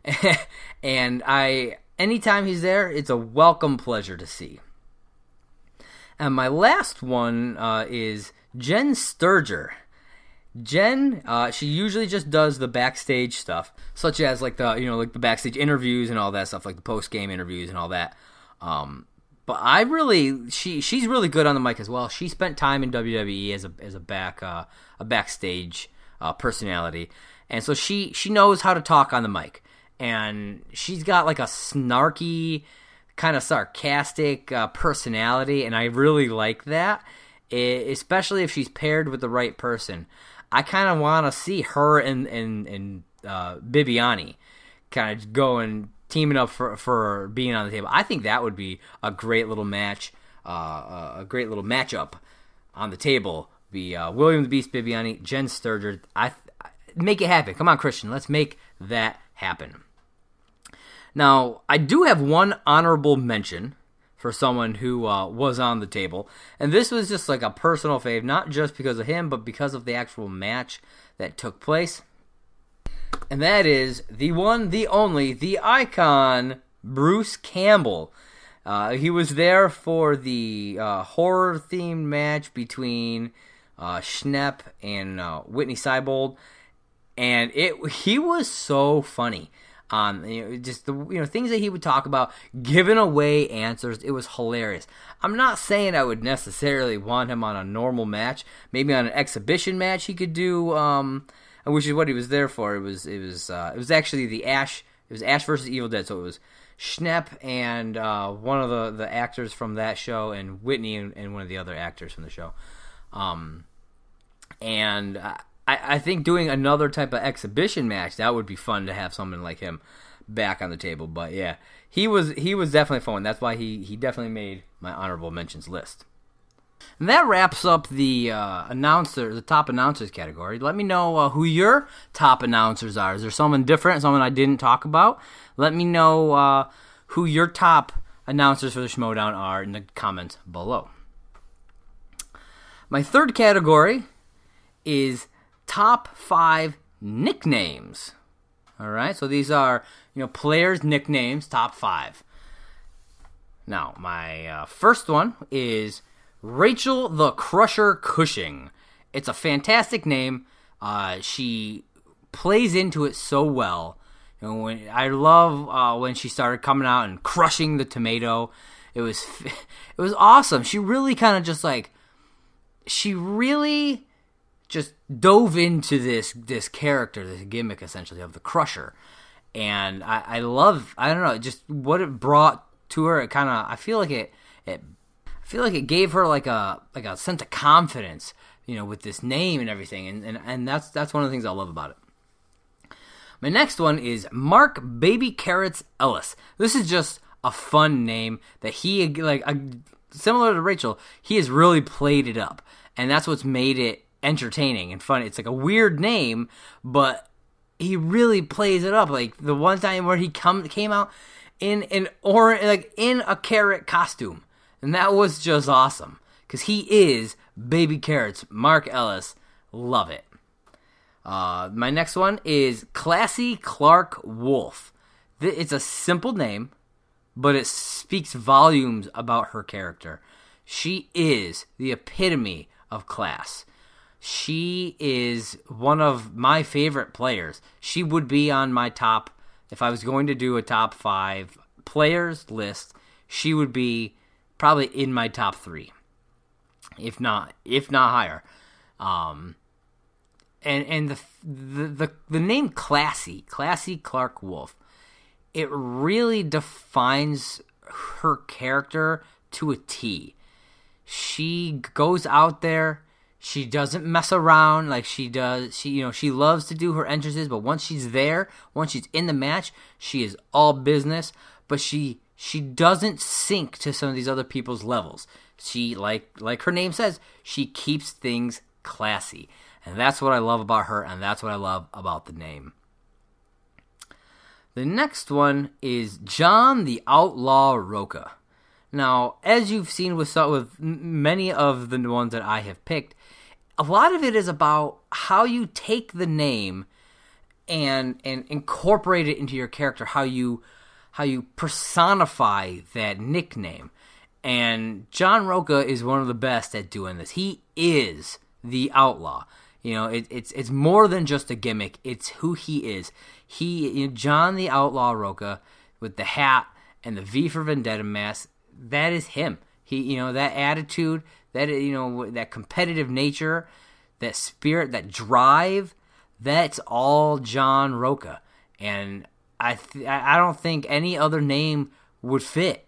and I anytime he's there, it's a welcome pleasure to see. And my last one uh, is Jen Sterger. Jen, uh, she usually just does the backstage stuff, such as like the you know like the backstage interviews and all that stuff, like the post game interviews and all that. Um, but I really she she's really good on the mic as well. She spent time in WWE as a as a back uh, a backstage uh, personality, and so she she knows how to talk on the mic, and she's got like a snarky, kind of sarcastic uh, personality, and I really like that. Especially if she's paired with the right person. I kind of want to see her and and and uh, Bibbiani kind of going teaming up for for being on the table. I think that would be a great little match, uh, a great little matchup on the table. Be uh, William the Beast Bibbiani, Jen Sterger. I, I make it happen. Come on, Kristian, let's make that happen. Now, I do have one honorable mention for someone who uh, was on the table. And this was just like a personal fave, not just because of him, but because of the actual match that took place. And that is the one, the only, the icon, Bruce Campbell. Uh, he was there for the uh, horror themed match between uh, Schnepp and uh, Whitney Seibold. And it he was so funny um, just the you know things that he would talk about, giving away answers. It was hilarious. I'm not saying I would necessarily want him on a normal match. Maybe on an exhibition match he could do, um, which is what he was there for. It was it was uh, it was actually the Ash. It was Ash versus Evil Dead. So it was Schnepp and uh, one of the the actors from that show, and Whitney and, and one of the other actors from the show. Um, and I, I think doing another type of exhibition match that would be fun to have someone like him back on the table. But yeah, he was he was definitely fun. That's why he he definitely made my honorable mentions list. And that wraps up the uh, announcer, the top announcers category. Let me know uh, who your top announcers are. Is there someone different, someone I didn't talk about? Let me know uh, who your top announcers for the Schmoedown are in the comments below. My third category is top five nicknames. All right, so these are you know players' nicknames, top five. Now, my uh, first one is Rachel the Crusher Cushing. It's a fantastic name. Uh, she plays into it so well. You know, when, I love uh, when she started coming out and crushing the tomato. It was it was awesome. She really kind of just like she really just dove into this this character, this gimmick essentially of the Crusher, and I, I love I don't know just what it brought to her. It kind of I feel like it it I feel like it gave her like a like a sense of confidence, you know, with this name and everything, and and, and that's that's one of the things I love about it. My next one is Mark Baby Carrots Ellis. This is just a fun name that he like a, similar to Rachel. He has really played it up, and that's what's made it entertaining and fun. It's like a weird name, but he really plays it up. Like the one time where he come came out in an orange, like in a carrot costume, and that was just awesome because he is Baby Carrots. Mark Ellis, love it. Uh, my next one is Classy Clarke Wolfe. It's a simple name, but it speaks volumes about her character. She is the epitome of class. She is one of my favorite players. She would be on my top if I was going to do a top five players list. She would be probably in my top three, if not if not higher. Um, and and the the the, the name classy classy Clarke Wolfe. it really defines her character to a T. She goes out there, she doesn't mess around like she does. She you know, she loves to do her entrances, but once she's there, once she's in the match, she is all business, but she she doesn't sink to some of these other people's levels. She like like her name says, she keeps things classy. And that's what I love about her and that's what I love about the name. The next one is John the Outlaw Rocha. Now, as you've seen with with many of the ones that I have picked, a lot of it is about how you take the name and and incorporate it into your character, how you how you personify that nickname. And John Rocha is one of the best at doing this. He is the outlaw. You know, it, it's it's more than just a gimmick. It's who he is. He, you know, John the Outlaw Rocha, with the hat and the V for Vendetta mask. That is him. He, you know, that attitude, that you know, that competitive nature, that spirit, that drive. That's all John Rocha, and I th- I don't think any other name would fit.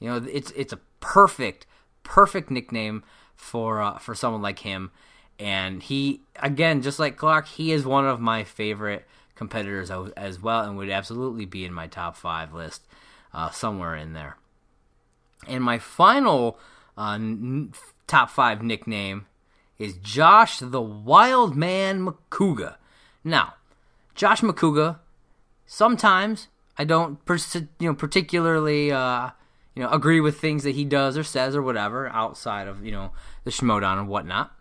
You know, it's it's a perfect perfect nickname for uh, for someone like him, and he again just like Clarke, he is one of my favorite competitors as well, and would absolutely be in my top five list uh, somewhere in there. And my final uh, n- top five nickname is Josh the Wild Man Macuga. Now, Josh Macuga sometimes I don't, pers- you know, particularly, uh, you know, agree with things that he does or says or whatever outside of you know the Schmoedown and whatnot.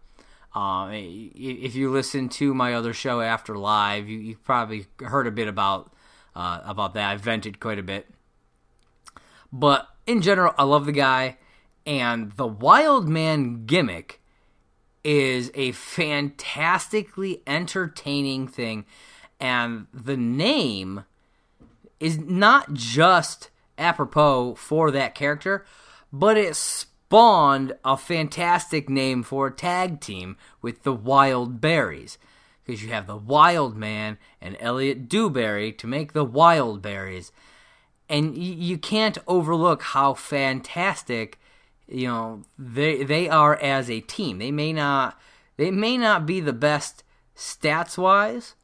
Uh, if you listen to my other show after live, you, you probably heard a bit about uh, about that. I vented quite a bit, but in general, I love the guy, and the Wild Man gimmick is a fantastically entertaining thing and the name is not just apropos for that character, but it spawned a fantastic name for a tag team with the Wild Berries. Because you have the Wild Man and Elliot Dewberry to make the Wild Berries. And you can't overlook how fantastic you know they they are as a team. They may not they may not be the best stats wise,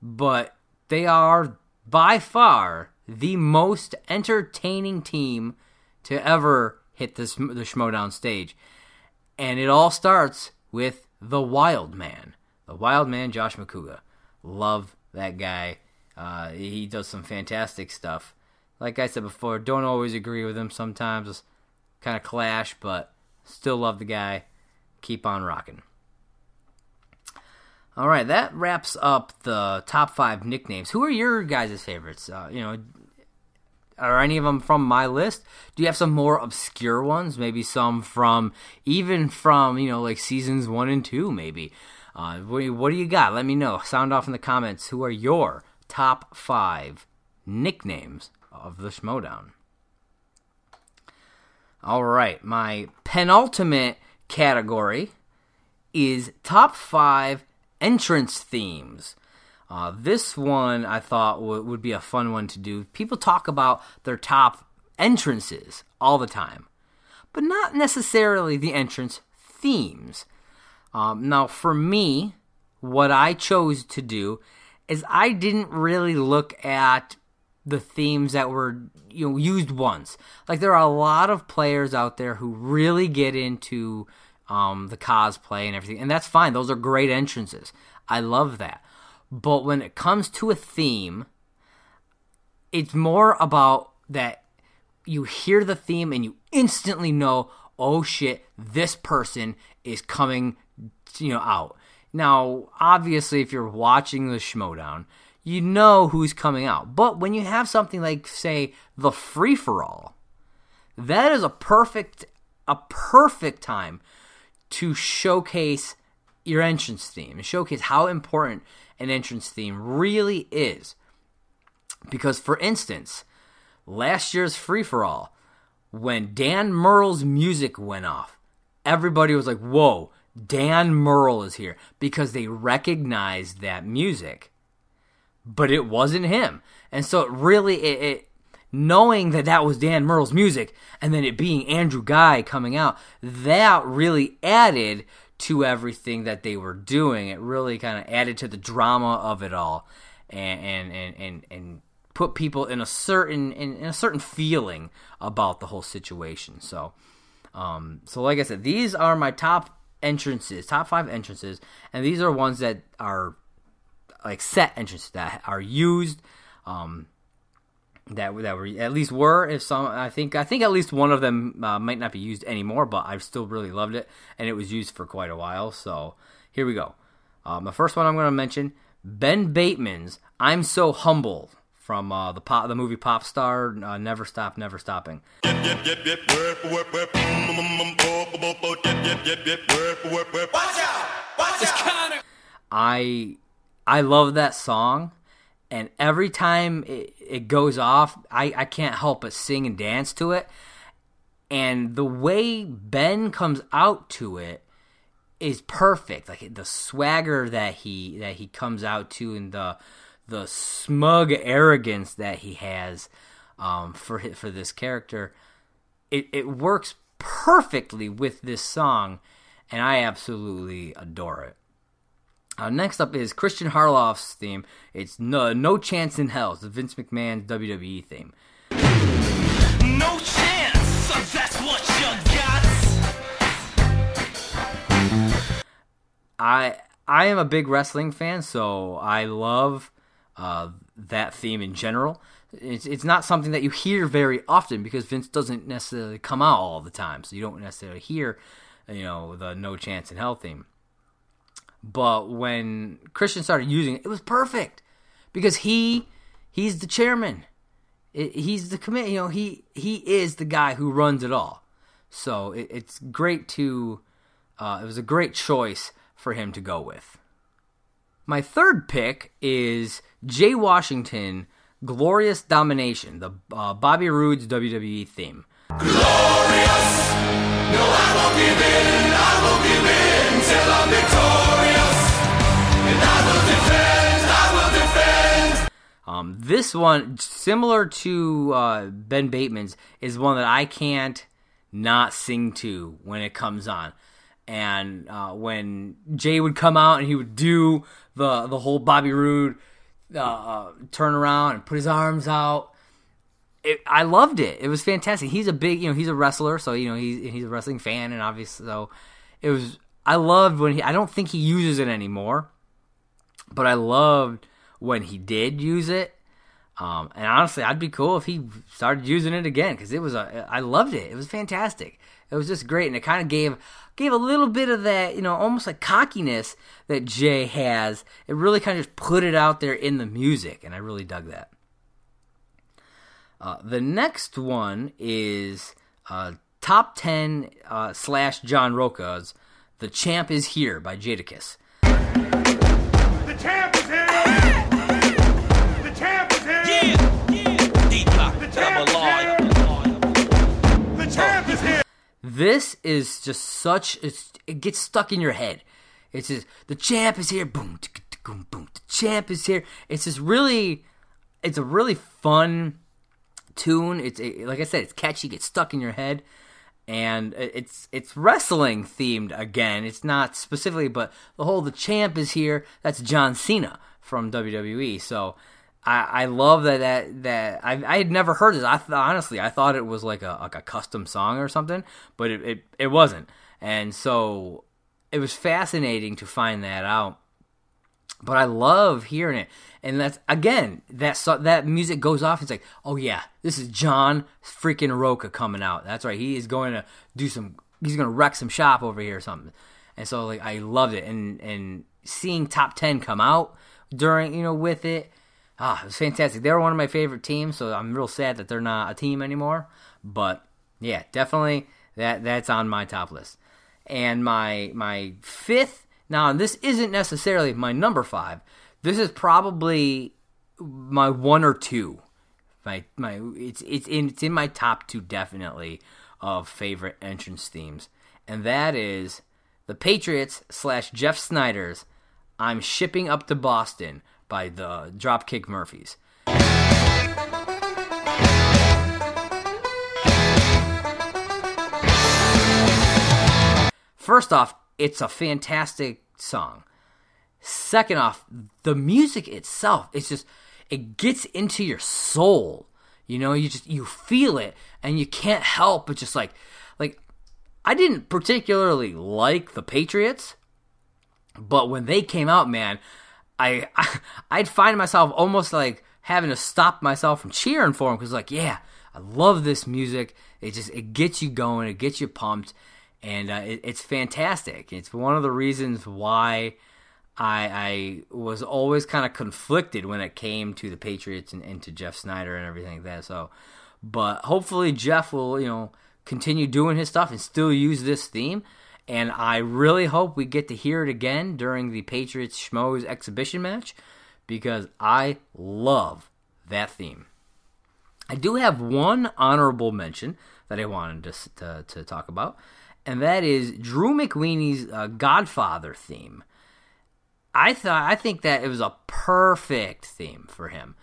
but they are by far the most entertaining team to ever hit this the Schmoedown stage. And it all starts with the Wild Man. The Wild Man, Josh Macuga. Love that guy. Uh, he does some fantastic stuff. Like I said before, don't always agree with him. Sometimes kind of clash, but still love the guy. Keep on rocking. All right, that wraps up the top five nicknames. Who are your guys' favorites? Uh, you know, are any of them from my list? Do you have some more obscure ones? Maybe some from even from you know like seasons one and two, maybe. Uh, what, what do you got? Let me know. Sound off in the comments. Who are your top five nicknames of the Schmoedown? All right, my penultimate category is top five entrance themes. Uh, this one I thought w- would be a fun one to do. People talk about their top entrances all the time, but not necessarily the entrance themes. Um, now, for me, what I chose to do is I didn't really look at the themes that were you know used once. Like there are a lot of players out there who really get into um, the cosplay and everything, and that's fine. Those are great entrances. I love that. But when it comes to a theme, it's more about that you hear the theme and you instantly know, oh shit, this person is coming, you know, out. Now, obviously, if you're watching the Schmoedown, you know who's coming out. But when you have something like, say, the free for all, that is a perfect, a perfect time to showcase your entrance theme and showcase how important an entrance theme really is. Because, for instance, last year's free for all, when Dan Murrell's music went off, everybody was like, whoa, Dan Murrell is here because they recognized that music, but it wasn't him. And so it really it, it knowing that that was Dan Murrell's music and then it being Andrew Guy coming out, that really added to everything that they were doing. It really kind of added to the drama of it all and and and and, and put people in a certain in, in, a certain feeling about the whole situation. So um so like I said, these are my top entrances, top 5 entrances, and these are ones that are like set entrances that are used um that that were at least were if some I think I think at least one of them uh, might not be used anymore, but I still really loved it and it was used for quite a while. So here we go. Um, the first one I'm going to mention Ben Bateman's "I'm So Humble" from uh, the pop, the movie Pop Star, uh, Never Stop, Never Stopping. I I love that song and every time it, it goes off, I, I can't help but sing and dance to it. And the way Ben comes out to it is perfect. Like the swagger that he that he comes out to, and the the smug arrogance that he has um, for for this character, it it works perfectly with this song, and I absolutely adore it. Uh, next up is Kristian Harloff's theme. It's no, no Chance in Hell. It's the Vince McMahon WWE theme. No chance, that's what you got. I I am a big wrestling fan, so I love uh, that theme in general. It's it's not something that you hear very often because Vince doesn't necessarily come out all the time, so you don't necessarily hear, you know, the No Chance in Hell theme. But when Kristian started using it, it was perfect because he he's the chairman. It, he's the commit. You know, he he is the guy who runs it all. So it, it's great to. Uh, it was a great choice for him to go with. My third pick is Jay Washington, "Glorious Domination," the uh, Bobby Roode's WWE theme. Glorious, no, I won't give in, I won't give in till I'm victorious. Um, this one, similar to uh, Ben Bateman's, is one that I can't not sing to when it comes on. And uh, when Jay would come out and he would do the the whole Bobby Roode uh, uh, turn around and put his arms out, it, I loved it. It was fantastic. He's a big, you know, he's a wrestler, so you know he's he's a wrestling fan, and obviously, so it was. I loved when he. I don't think he uses it anymore, but I loved when he did use it. Um, and honestly, I'd be cool if he started using it again because it was a. I loved it. It was fantastic. It was just great, and it kind of gave gave a little bit of that, you know, almost like cockiness that Jay has. It really kind of just put it out there in the music, and I really dug that. Uh, the next one is uh, top ten uh, slash John Rocha's "The Champ Is Here" by Jadakiss. The champ is here. The champ is here. Yeah, yeah. D-Block, The I'm champ a is lawyer. here. The champ is here. This is just such it's, it gets stuck in your head. It's just the champ is here, boom, tick, tick, boom, boom. The champ is here. It's just really, it's a really fun tune. It's a, like I said, it's catchy, gets stuck in your head, and it's it's wrestling themed again. It's not specifically, but the whole the champ is here. That's John Cena from WWE. So I, I love that that that I, I had never heard this. I th- honestly I thought it was like a like a custom song or something, but it it, it wasn't. And so it was fascinating to find that out but I love hearing it. And that's again that so, that music goes off. It's like, oh yeah, this is John freaking Rocha coming out. That's right. He is going to do some. He's going to wreck some shop over here or something. And so like I loved it. And and seeing top ten come out during you know with it, ah, it was fantastic. They were one of my favorite teams. So I'm real sad that they're not a team anymore. But yeah, definitely that that's on my top list. And my my fifth now, this isn't necessarily my number five. This is probably my one or two. My my it's it's in it's in my top two definitely of favorite entrance themes, and that is the Patriots slash Jeff Sneider's "I'm Shipping Up to Boston" by the Dropkick Murphys. First off, it's a fantastic song. Second off, the music itself, it's just it gets into your soul. You know, you just you feel it and you can't help but just like like I didn't particularly like the Patriots, but when they came out, man, I, I I'd find myself almost like having to stop myself from cheering for them because like yeah, I love this music. It just it gets you going, it gets you pumped, and uh, it, it's fantastic. It's one of the reasons why I, I was always kind of conflicted when it came to the Patriots and, and to Jeff Sneider and everything like that. So, but hopefully Jeff will you know continue doing his stuff and still use this theme. And I really hope we get to hear it again during the Patriots Schmoes exhibition match because I love that theme. I do have one honorable mention that I wanted to, to, to talk about, and that is Drew McWeeny's uh, Godfather theme. I thought I think that it was a perfect theme for him.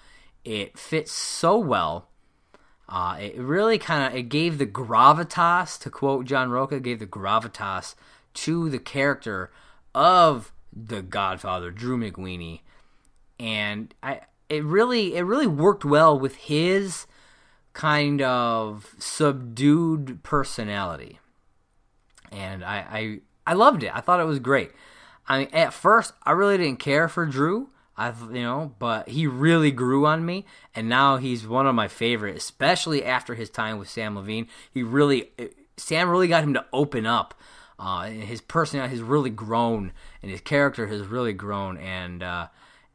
It fits so well. Uh, it really kind of it gave the gravitas, to quote John Rocha, gave the gravitas to the character of the Godfather, Drew McWeeny, and I it really it really worked well with his kind of subdued personality, and I I, I loved it. I thought it was great. I mean, at first, I really didn't care for Drew. I, you know, but he really grew on me, and now he's one of my favorite, especially after his time with Samm Levine. He really, Samm really got him to open up. Uh, his personality has really grown, and his character has really grown, and uh,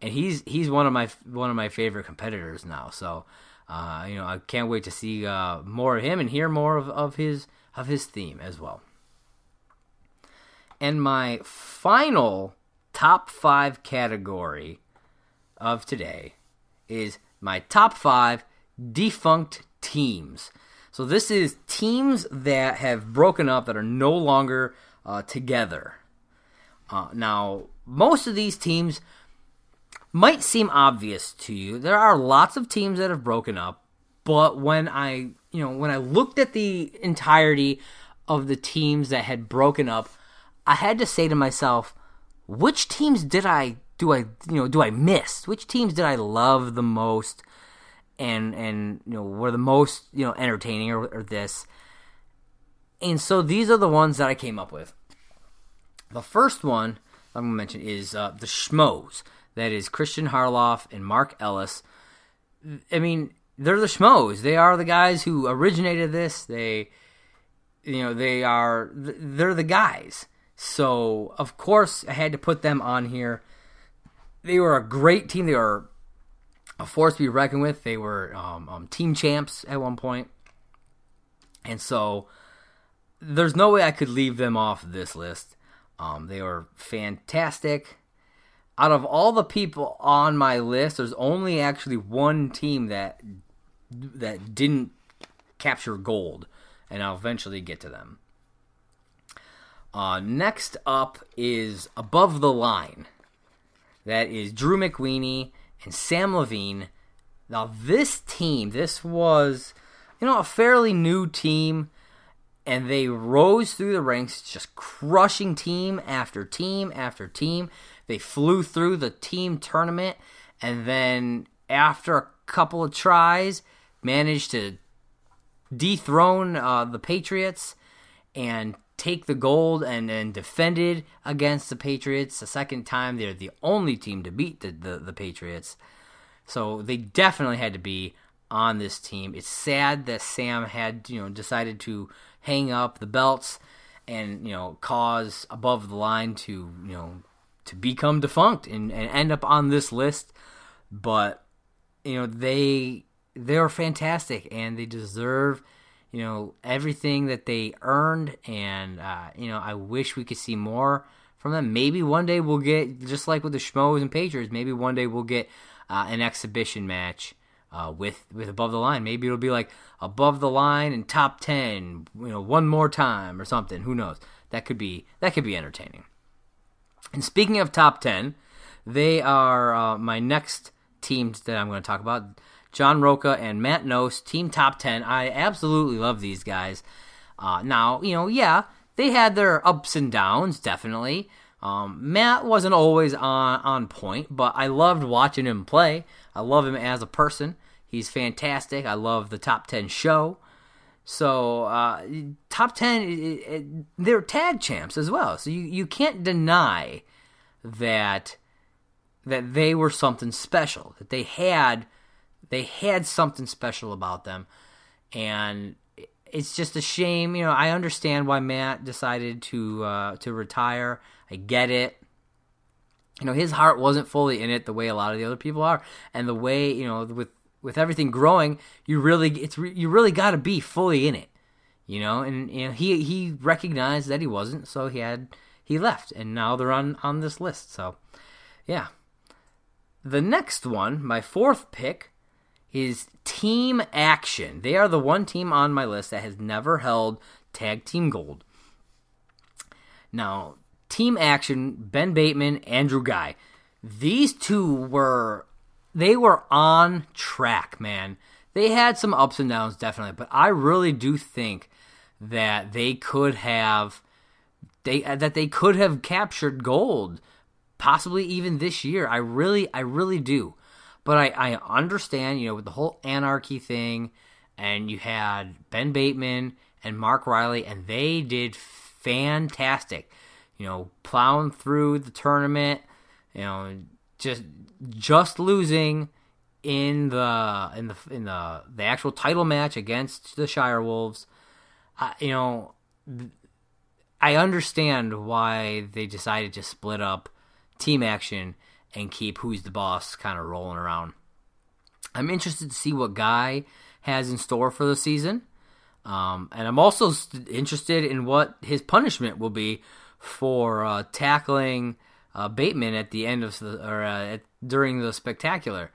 and he's he's one of my one of my favorite competitors now. So, uh, you know, I can't wait to see uh, more of him and hear more of, of his of his theme as well. And my final top five category of today is my top five defunct teams. So this is teams that have broken up that are no longer uh, together. Uh, now, most of these teams might seem obvious to you. There are lots of teams that have broken up, but when I, you know, when I looked at the entirety of the teams that had broken up, I had to say to myself, which teams did I do I you know do I miss? Which teams did I love the most and and you know were the most you know entertaining or, or this? And so these are the ones that I came up with. The first one I'm gonna mention is uh, the Schmoes. That is Kristian Harloff and Mark Ellis. I mean, they're the Schmoes. They are the guys who originated this. They, you know, they are they're the guys. So of course I had to put them on here. They were a great team. They were a force to be reckoned with. They were um, um, team champs at one point, and so there's no way I could leave them off this list. Um, they were fantastic. Out of all the people on my list, there's only actually one team that that didn't capture gold, and I'll eventually get to them. Uh, next up is Above the Line. That is Drew McWeeny and Samm Levine. Now, this team, this was, you know, a fairly new team, and they rose through the ranks, just crushing team after team after team. They flew through the team tournament, and then after a couple of tries, managed to dethrone uh, the Patriots and take the gold and then defended against the Patriots. The second time, they're the only team to beat the, the, the, Patriots. So they definitely had to be on this team. It's sad that Samm had, you know, decided to hang up the belts and, you know, cause above the line to, you know, to become defunct and, and end up on this list. But, you know, they they are fantastic and they deserve – you know everything that they earned, and uh, you know I wish we could see more from them. Maybe one day we'll get just like with the Schmoes and Patriots. Maybe one day we'll get uh, an exhibition match uh, with with above the line. Maybe it'll be like above the line and top ten, you know, one more time or something. Who knows? That could be that could be entertaining. And speaking of top ten, they are uh, my next teams that I'm going to talk about. John Rocha and Matt Knost, Team Top 10. I absolutely love these guys. Uh, now, you know, yeah, they had their ups and downs, definitely. Um, Matt wasn't always on on point, but I loved watching him play. I love him as a person. He's fantastic. I love the top ten show. So uh, top ten, it, it, they're tag champs as well. So you, you can't deny that that they were something special. That they had they had something special about them, and it's just a shame. You know, I understand why Matt decided to uh, to retire. I get it. You know, his heart wasn't fully in it the way a lot of the other people are, and the way you know with with everything growing, you really it's you really got to be fully in it. You know, and you know, he he recognized that he wasn't, so he had he left, and now they're on on this list. So, yeah. The next one, my fourth pick, is Team Action. They are the one team on my list that has never held tag team gold. Now, Team Action, Ben Bateman, Andrew Guy. These two were they were on track, man. They had some ups and downs definitely, but I really do think that they could have they uh, that they could have captured gold possibly even this year. I really I really do. But I, I understand, you know, with the whole anarchy thing, and you had Ben Bateman and Mark Riley, and they did fantastic. You know, plowing through the tournament, you know, just just losing in the in the in the the actual title match against the Shire Wolves. You know, I understand why they decided to split up team action and keep who's the boss kind of rolling around. I'm interested to see what Guy has in store for the season. Um, and I'm also st- interested in what his punishment will be for uh, tackling uh, Bateman at the end of the or uh, at, during the spectacular.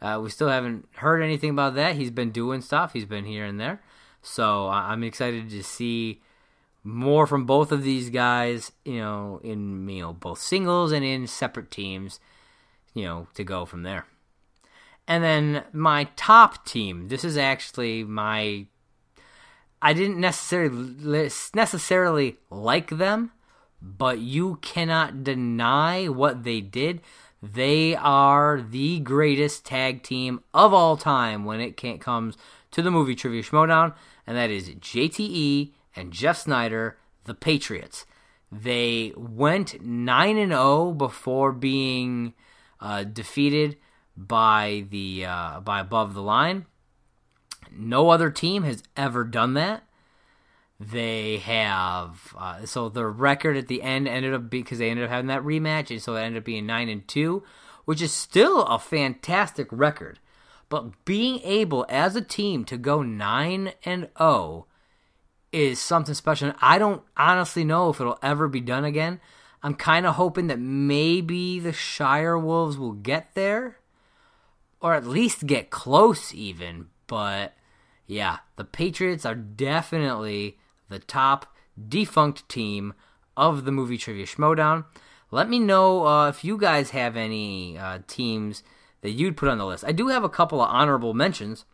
Uh, we still haven't heard anything about that. He's been doing stuff. He's been here and there. So I'm excited to see more from both of these guys. You know, in you know both singles and in separate teams. You know, to go from there. And then my top team. This is actually my. I didn't necessarily necessarily like them, but you cannot deny what they did. They are the greatest tag team of all time when it comes to the movie Trivia Schmoedown, and that is JTE and Jeff Sneider, the Patriots. They went 9 and 0 before being uh, defeated by the uh, by above the line. No other team has ever done that. They have uh, so the record at the end ended up because they ended up having that rematch, and so it ended up being nine and two, which is still a fantastic record. But being able as a team to go nine and zero is something special. And I don't honestly know if it'll ever be done again. I'm kind of hoping that maybe the Shire Wolves will get there, or at least get close, even. But yeah, the Patriots are definitely the top defunct team of the movie Trivia Schmoedown. Let me know uh, if you guys have any uh, teams that you'd put on the list. I do have a couple of honorable mentions.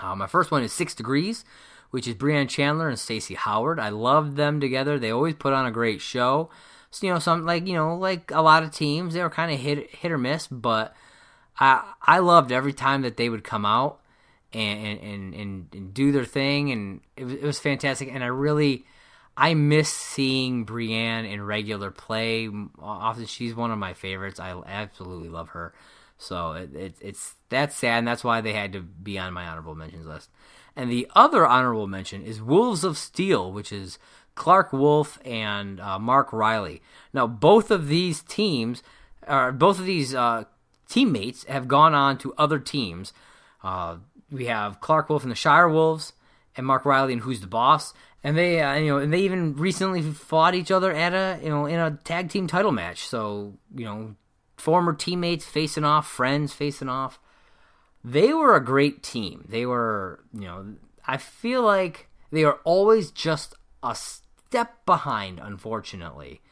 Uh, my first one is Six Degrees, which is Brianne Chandler and Stacey Howard. I love them together. They always put on a great show. So, you know, some like you know, like a lot of teams, they were kind of hit hit or miss, but I I loved every time that they would come out and and and, and do their thing, and it was, it was fantastic. And I really I miss seeing Brianne in regular play. Often she's one of my favorites. I absolutely love her. So it, it, it's that's sad, and that's why they had to be on my honorable mentions list. And the other honorable mention is Wolves of Steel, which is Clarke Wolfe and uh, Mark Riley. Now, both of these teams, or both of these uh, teammates, have gone on to other teams. Uh, we have Clarke Wolfe and the Shire Wolves, and Mark Riley and Who's the Boss, and they, uh, you know, and they even recently fought each other at a, you know, in a tag team title match. So, you know, former teammates facing off, friends facing off. They were a great team. They were, you know, I feel like they are always just a step behind, unfortunately.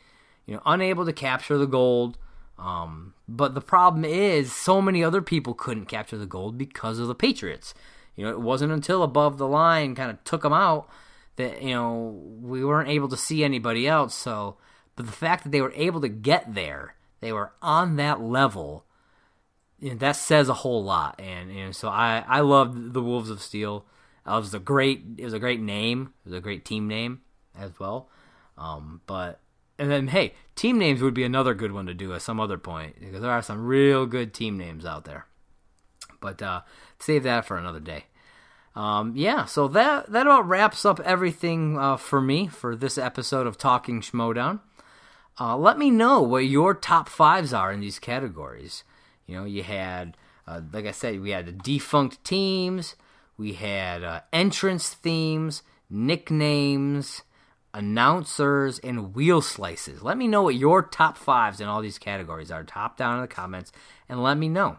You know, unable to capture the gold. Um, but the problem is, so many other people couldn't capture the gold because of the Patriots. You know, it wasn't until above the line kind of took them out that you know we weren't able to see anybody else. So, but the fact that they were able to get there, they were on that level. You know, that says a whole lot, and and so I I loved the Wolves of Steel. It was a great it was a great name. It was a great team name as well. Um, but and then hey, team names would be another good one to do at some other point because there are some real good team names out there. But uh, save that for another day. Um, yeah, so that that about wraps up everything uh, for me for this episode of Talking Schmoedown. Uh, let me know what your top fives are in these categories. You know, you had, uh, like I said, we had the defunct teams, we had uh, entrance themes, nicknames, announcers, and wheel slices. Let me know what your top fives in all these categories are. Top down in the comments, and let me know.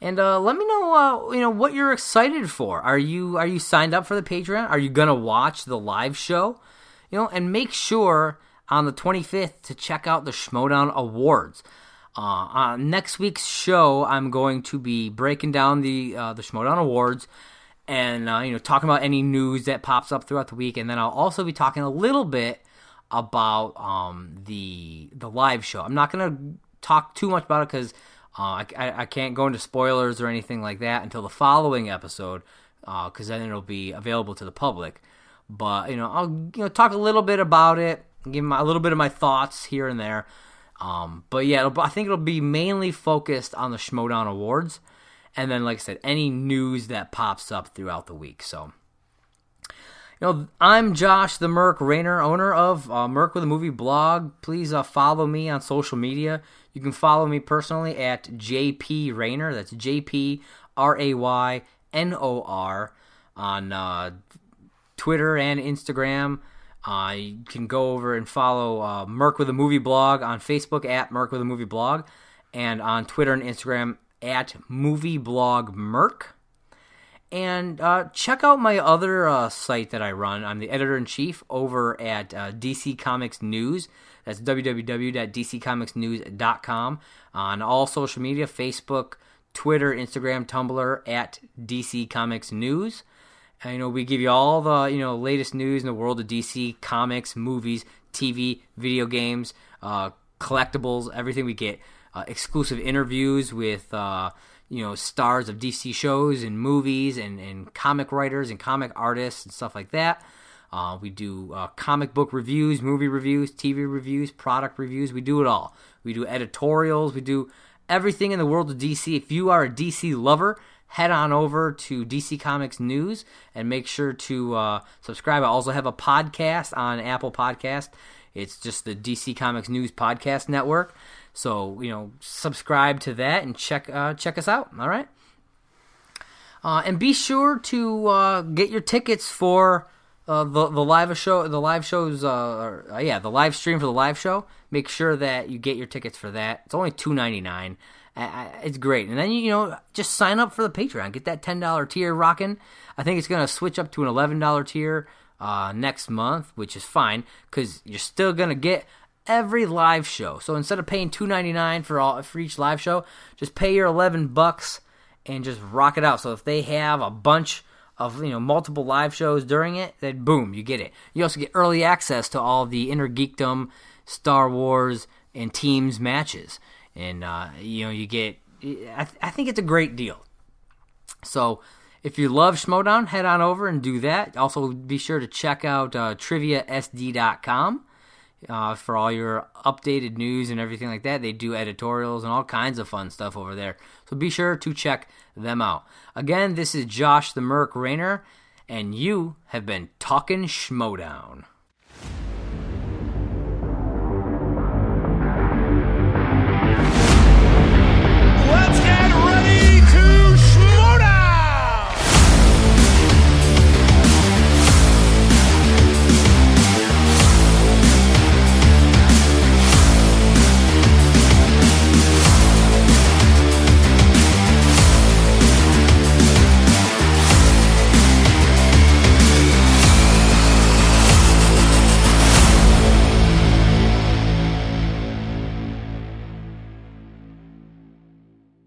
And uh, let me know, uh, you know, what you're excited for. Are you are you signed up for the Patreon? Are you gonna watch the live show? You know, and make sure on the 25th to check out the Schmoedown Awards. Uh, on next week's show, I'm going to be breaking down the uh, the Schmoedown Awards and uh, you know talking about any news that pops up throughout the week, and then I'll also be talking a little bit about um, the the live show. I'm not gonna talk too much about it because uh, I, I can't go into spoilers or anything like that until the following episode because then it'll be available to the public. But you know I'll you know talk a little bit about it, give my, a little bit of my thoughts here and there. Um, but yeah, I think it'll be mainly focused on the Schmoedown Awards, and then, like I said, any news that pops up throughout the week. So, you know, I'm Josh the Merc Raynor, owner of uh, with a Movie blog. Please uh, follow me on social media. You can follow me personally at JP Raynor. That's J P R A Y N O R on uh, Twitter and Instagram. Uh, you can go over and follow uh, with a Movie blog on Facebook at Merc with a Movie blog, and on Twitter and Instagram at Movie Blog Merc. And uh, check out my other uh, site that I run. I'm the editor in chief over at uh, DC Comics News. That's www.dccomicsnews.com. On all social media Facebook, Twitter, Instagram, Tumblr at DC Comics News. And, you know, we give you all the you know latest news in the world of DC comics, movies, TV, video games, uh, collectibles, everything. We get uh, exclusive interviews with uh, you know stars of DC shows and movies, and, and comic writers and comic artists and stuff like that. Uh, we do uh, comic book reviews, movie reviews, TV reviews, product reviews. We do it all. We do editorials. We do everything in the world of DC. If you are a DC lover, head on over to DC Comics News and make sure to uh, subscribe. I also have a podcast on Apple Podcast. It's just the DC Comics News Podcast Network. So you know, subscribe to that and check uh, check us out. All right. Uh, and be sure to uh, get your tickets for uh, the the live show. The live shows, uh, or, yeah, the live stream for the live show. Make sure that you get your tickets for that. It's only two ninety nine. It's great, and then you know just sign up for the Patreon. Get that ten dollar tier rocking. I think it's gonna switch up to an eleven dollar tier uh, next month, which is fine because you're still gonna get every live show. So instead of paying two ninety nine for all for each live show, just pay your eleven bucks and just rock it out. So if they have a bunch of you know multiple live shows during it, then boom, you get it. You also get early access to all the Inner Geekdom, Star Wars, and teams matches, and uh, you know you get. I, th- I think it's a great deal. So if you love Schmoedown, head on over and do that. Also, be sure to check out uh, triviasd.com uh, for all your updated news and everything like that. They do editorials and all kinds of fun stuff over there. So be sure to check them out. Again, this is Josh the Merc Raynor, and you have been talking Schmoedown.